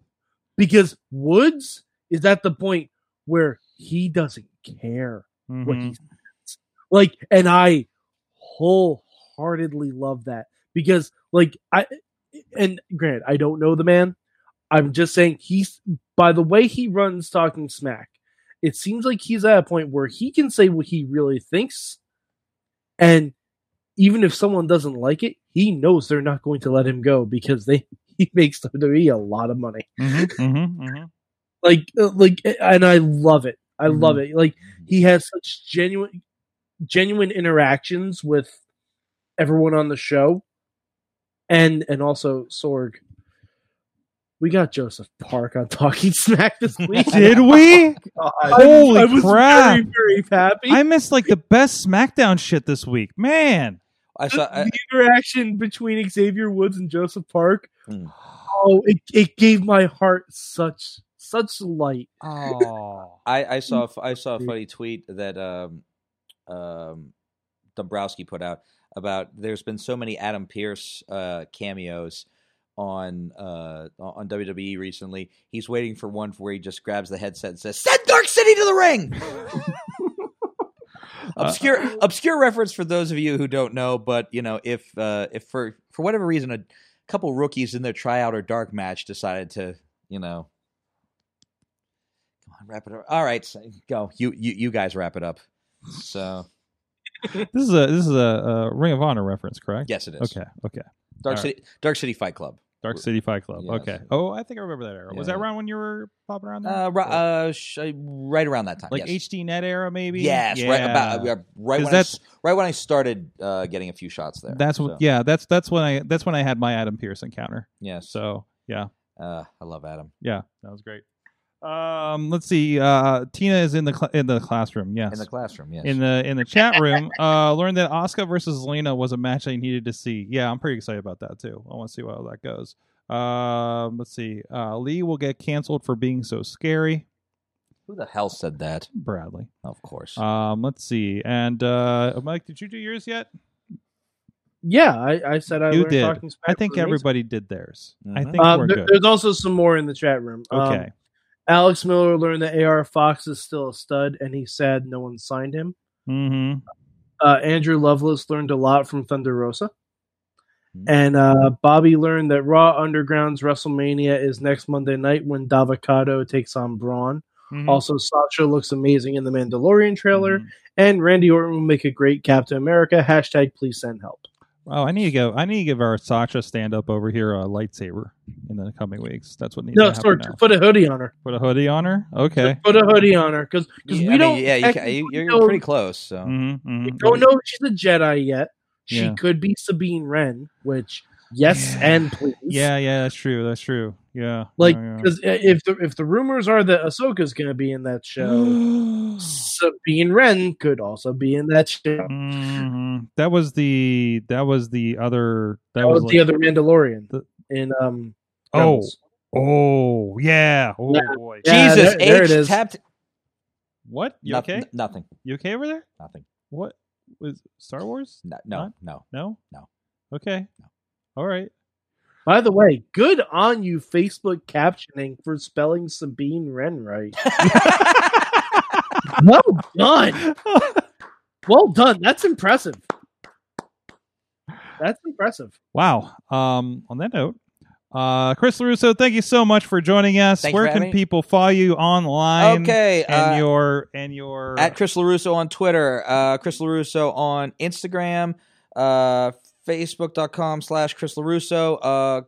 because Woods is at the point where he doesn't care your- what he says. Like, and I wholeheartedly love that because, like, I and grant I don't know the man. I'm just saying he's by the way he runs talking smack. It seems like he's at a point where he can say what he really thinks, and even if someone doesn't like it, he knows they're not going to let him go because they he makes WWE a lot of money. Mhm, mhm, mhm. like uh, like and i love it. I Mm-hmm. love it. Like he has such genuine genuine interactions with everyone on the show. And and also sorg we got joseph park on talking smack this week Did we? Holy I was crap. very very happy I missed like the best SmackDown shit this week. Man. I saw. I, the interaction between xavier woods and joseph park Hmm. oh it, it gave my heart such such light Oh. I, I saw I saw a funny tweet that um, um, Dombrowski put out about there's been so many Adam Pearce uh, cameos on uh, on WWE recently. He's waiting for one where he just grabs the headset and says, "Send Dark City to the ring." obscure obscure reference for those of you who don't know, but you know if uh, if for for whatever reason a couple rookies in their tryout or dark match decided to you know Come on, wrap it up. All right, so go. You you you guys wrap it up. So This is a this is a, a Ring of Honor reference, correct? yes, it is. Okay. Okay. Dark All City Dark City Fight Club. Dark City Fight Club. Yes. Okay. Oh, I think I remember that era. Was that around when you were popping around there? Uh, ri- uh, sh- uh, right around that time. like yes. HDNet era, maybe. Yes, Yeah. right about uh, right when I, right when I started uh, getting a few shots there. That's what. So, Yeah. That's that's when I that's when I had my Adam Pearce encounter. Yes. So yeah, uh, I love Adam yeah, that was great. Um, let's see. Uh, Tina is in the cl- in the classroom. Yes. in the classroom. Yes. in the in the chat room uh learned that Oscar versus Lena was a match I needed to see. Yeah, I'm pretty excited about that too. I want to see how that goes. Um let's see. Uh Lee will get canceled for being so scary. Who the hell said that? Bradley. Of course. Um let's see. And uh Mike, did you do yours yet? yeah i, I said i you did. talking I think was amazing. everybody did theirs. I Mhm. think Um, we're there- good. there's also some more in the chat room. Um, Okay. Alex Miller learned that AR Fox is still a stud, and he's sad no one signed him. mm-hmm. Uh, Andrew Lovelace learned a lot from Thunder Rosa. Hmm. And uh, Bobby learned that Raw Underground's WrestleMania is next Monday night when Dabba-Kato takes on Braun. Mhm. Also, Sasha looks amazing in the Mandalorian trailer, Mhm. and Randy Orton will make a great Captain America. Hashtag please send help. Oh, I need to go. I need to give our Sasha stand up over here a lightsaber in the coming weeks. That's what needs No, to happen sorry, now. put a hoodie on her. Put a hoodie on her. Okay. Put a hoodie on her because Yeah, we I don't. yeah, you, ca- technically you, you're pretty close. So Mm-hmm, We don't know if she's a Jedi yet. She Yeah. could be Sabine Wren, which yes and please. Yeah, yeah, that's true. That's true. Yeah. Like Yeah, yeah. because if the if the rumors are that Ahsoka's going to be in that show, Sabine Wren could also be in that show. Mhm. That was the that was the other that, That was was the other Mandalorian the- in um. Oh, Rebels. oh yeah. Oh Yeah. boy. Yeah, Jesus, there- there it H is. tapped. What? You No- okay? n- nothing. You okay over there? Nothing. What? was Star Wars? No, no, Not? no. No. No. Okay. No. All right. By the way, good on you, Facebook captioning for spelling Sabine Wren right. well done. Well done. That's impressive. That's impressive. Wow. Um, on that note, uh, Chris LeRusso, thank you so much for joining us. Thank you Where can me. people follow you online? Okay, And uh, your and your at Chris LeRusso on Twitter, uh, Chris LeRusso on Instagram, uh, Facebook.com slash Chris LeRusso. Uh,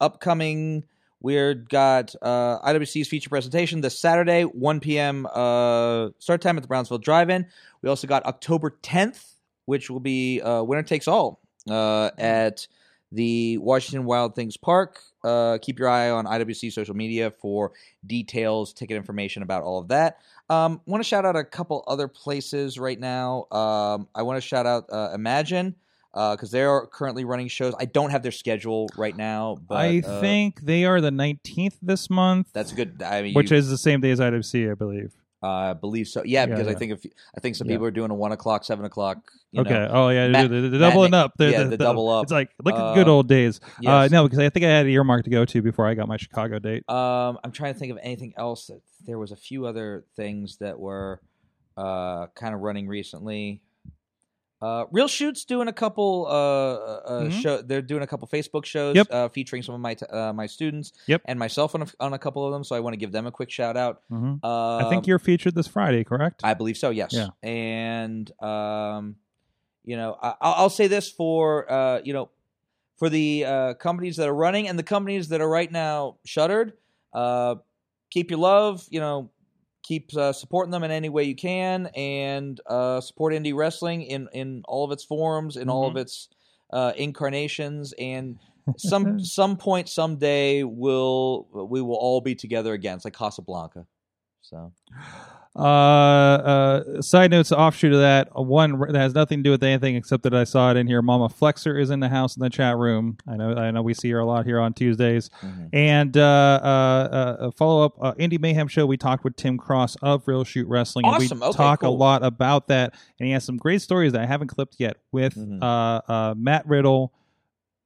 upcoming, we've got uh, IWC's feature presentation this Saturday, 1 p.m. Uh, start time at the Brownsville Drive-In. We also got October 10th, which will be uh, Winner Takes All uh, at the Washington Wild Things Park. Uh, keep your eye on IWC social media for details, ticket information about all of that. Um, want to shout out a couple other places right now. Um, I want to shout out uh, Imagine because they are currently running shows. I don't have their schedule right now, but I uh, think they are the 19th this month, that's good. I mean, which you- is the same day as IWC, I believe. uh, I believe so. Yeah, Yeah, because I think if I think some Yeah. people are doing a one o'clock, seven o'clock. Okay. know. oh yeah, they're the, the doubling up. The, yeah, the, double up. It's like like the Uh, good old days. Uh, yes. no, because I think I had an earmark to go to before I got my Chicago date. Um, I'm trying to think of anything else. That, there was a few other things that were uh, kind of running recently. Uh, Real Shoot's doing a couple. Uh, uh, Mhm. show. They're doing a couple Facebook shows Yep. uh, featuring some of my t- uh, my students. Yep. and myself on a, on a couple of them. So I want to give them a quick shout out. hmm Uh, I think you're featured this Friday, correct? I believe so. Yes. Yeah. And um, you know, I, I'll I'll say this for uh, you know, for the uh, companies that are running and the companies that are right now shuttered. Uh, keep your love. You know, keep uh, supporting them in any way you can, and uh, support indie wrestling in in all of its forms, in all of its uh, incarnations, and. some some point someday we'll we will all be together again. It's like Casablanca. So Uh, uh, side notes, offshoot of that, one that has nothing to do with anything except that I saw it in here. Mama Flexer is in the house in the chat room. I know, I know, we see her a lot here on Tuesdays. mhm. And uh, uh, uh, follow up uh, Indie Mayhem show. We talked with Tim Cross of Real Shoot Wrestling. Awesome. And we Okay, talk a lot about that, and he has some great stories that I haven't clipped yet with Mhm. uh, uh, Matt Riddle,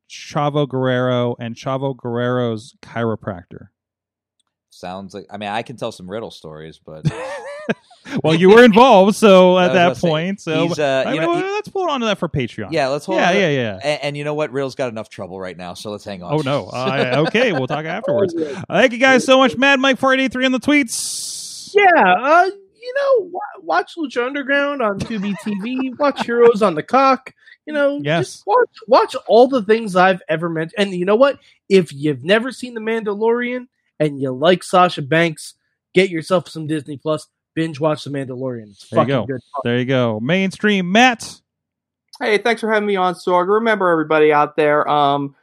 Chavo Guerrero, and Chavo Guerrero's chiropractor. Sounds like I mean I can tell some riddle stories, but well, you were involved, so at that gonna say, point, so he's, uh, you mean, know, well, he- let's hold on to that for Patreon. yeah, let's hold. yeah, on. yeah, yeah. And, and you know what? Real's got enough trouble right now, so let's hang on. Oh no! Uh, okay, we'll talk afterwards. Uh, thank you guys so much, Mad Mike four eight eight three on the tweets. Yeah, uh, you know, watch Lucha Underground on Tubi TV. watch Heroes on the Cock. You know, Yes. just watch watch all the things I've ever mentioned. And you know what? If you've never seen The Mandalorian and you like Sasha Banks, get yourself some Disney Plus. Binge watch The Mandalorian. It's There you go. good. There you go. Mainstream Matt. Hey, thanks for having me on, Sorg. Remember, everybody out there, um,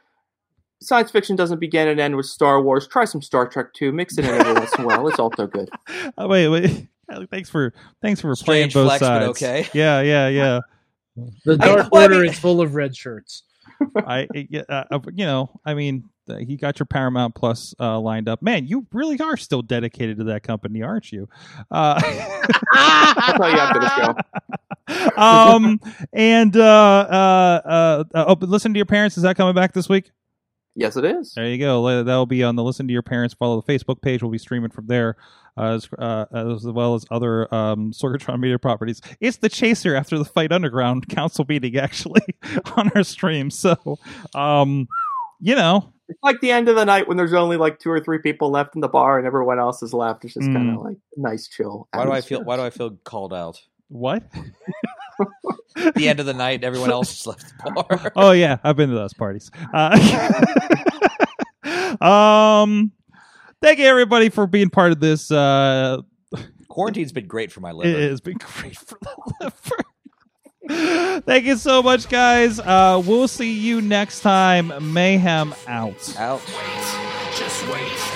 science fiction doesn't begin and end with Star Wars. Try some Star Trek too. Mix it in every once in a while. It's also good. Oh, wait, wait. Thanks for thanks for playing Strange both flex, but sides. okay. Yeah, yeah, yeah. The I- Dark well, I Order mean- is full of red shirts. I, uh, uh, you know, I mean, he got your Paramount Plus uh, lined up. Man, you really are still dedicated to that company, aren't you? Uh, I'll tell you after the show. um, and uh, uh, uh, uh, oh, listen to your parents. Is that coming back this week? Yes, it is. There you go. That'll be on the Listen to Your Parents. Follow the Facebook page. We'll be streaming from there, uh, as, uh, as well as other um, Sorgatron media properties. It's the chaser after the Fight Underground council meeting, actually, on our stream. So, um, you know, It's like the end of the night when there's only like two or three people left in the bar and everyone else has left. It's just kind Mm. of like nice, chill. Why do I feel? Why do I feel called out? What? The end of the night, everyone else has left the bar. oh yeah, I've been to those parties. Uh, um, thank you everybody for being part of this. Uh, Quarantine's been great for my liver. It has been great for the liver. Thank you so much, guys. Uh, we'll see you next time. Mayhem out. Out. Just wait,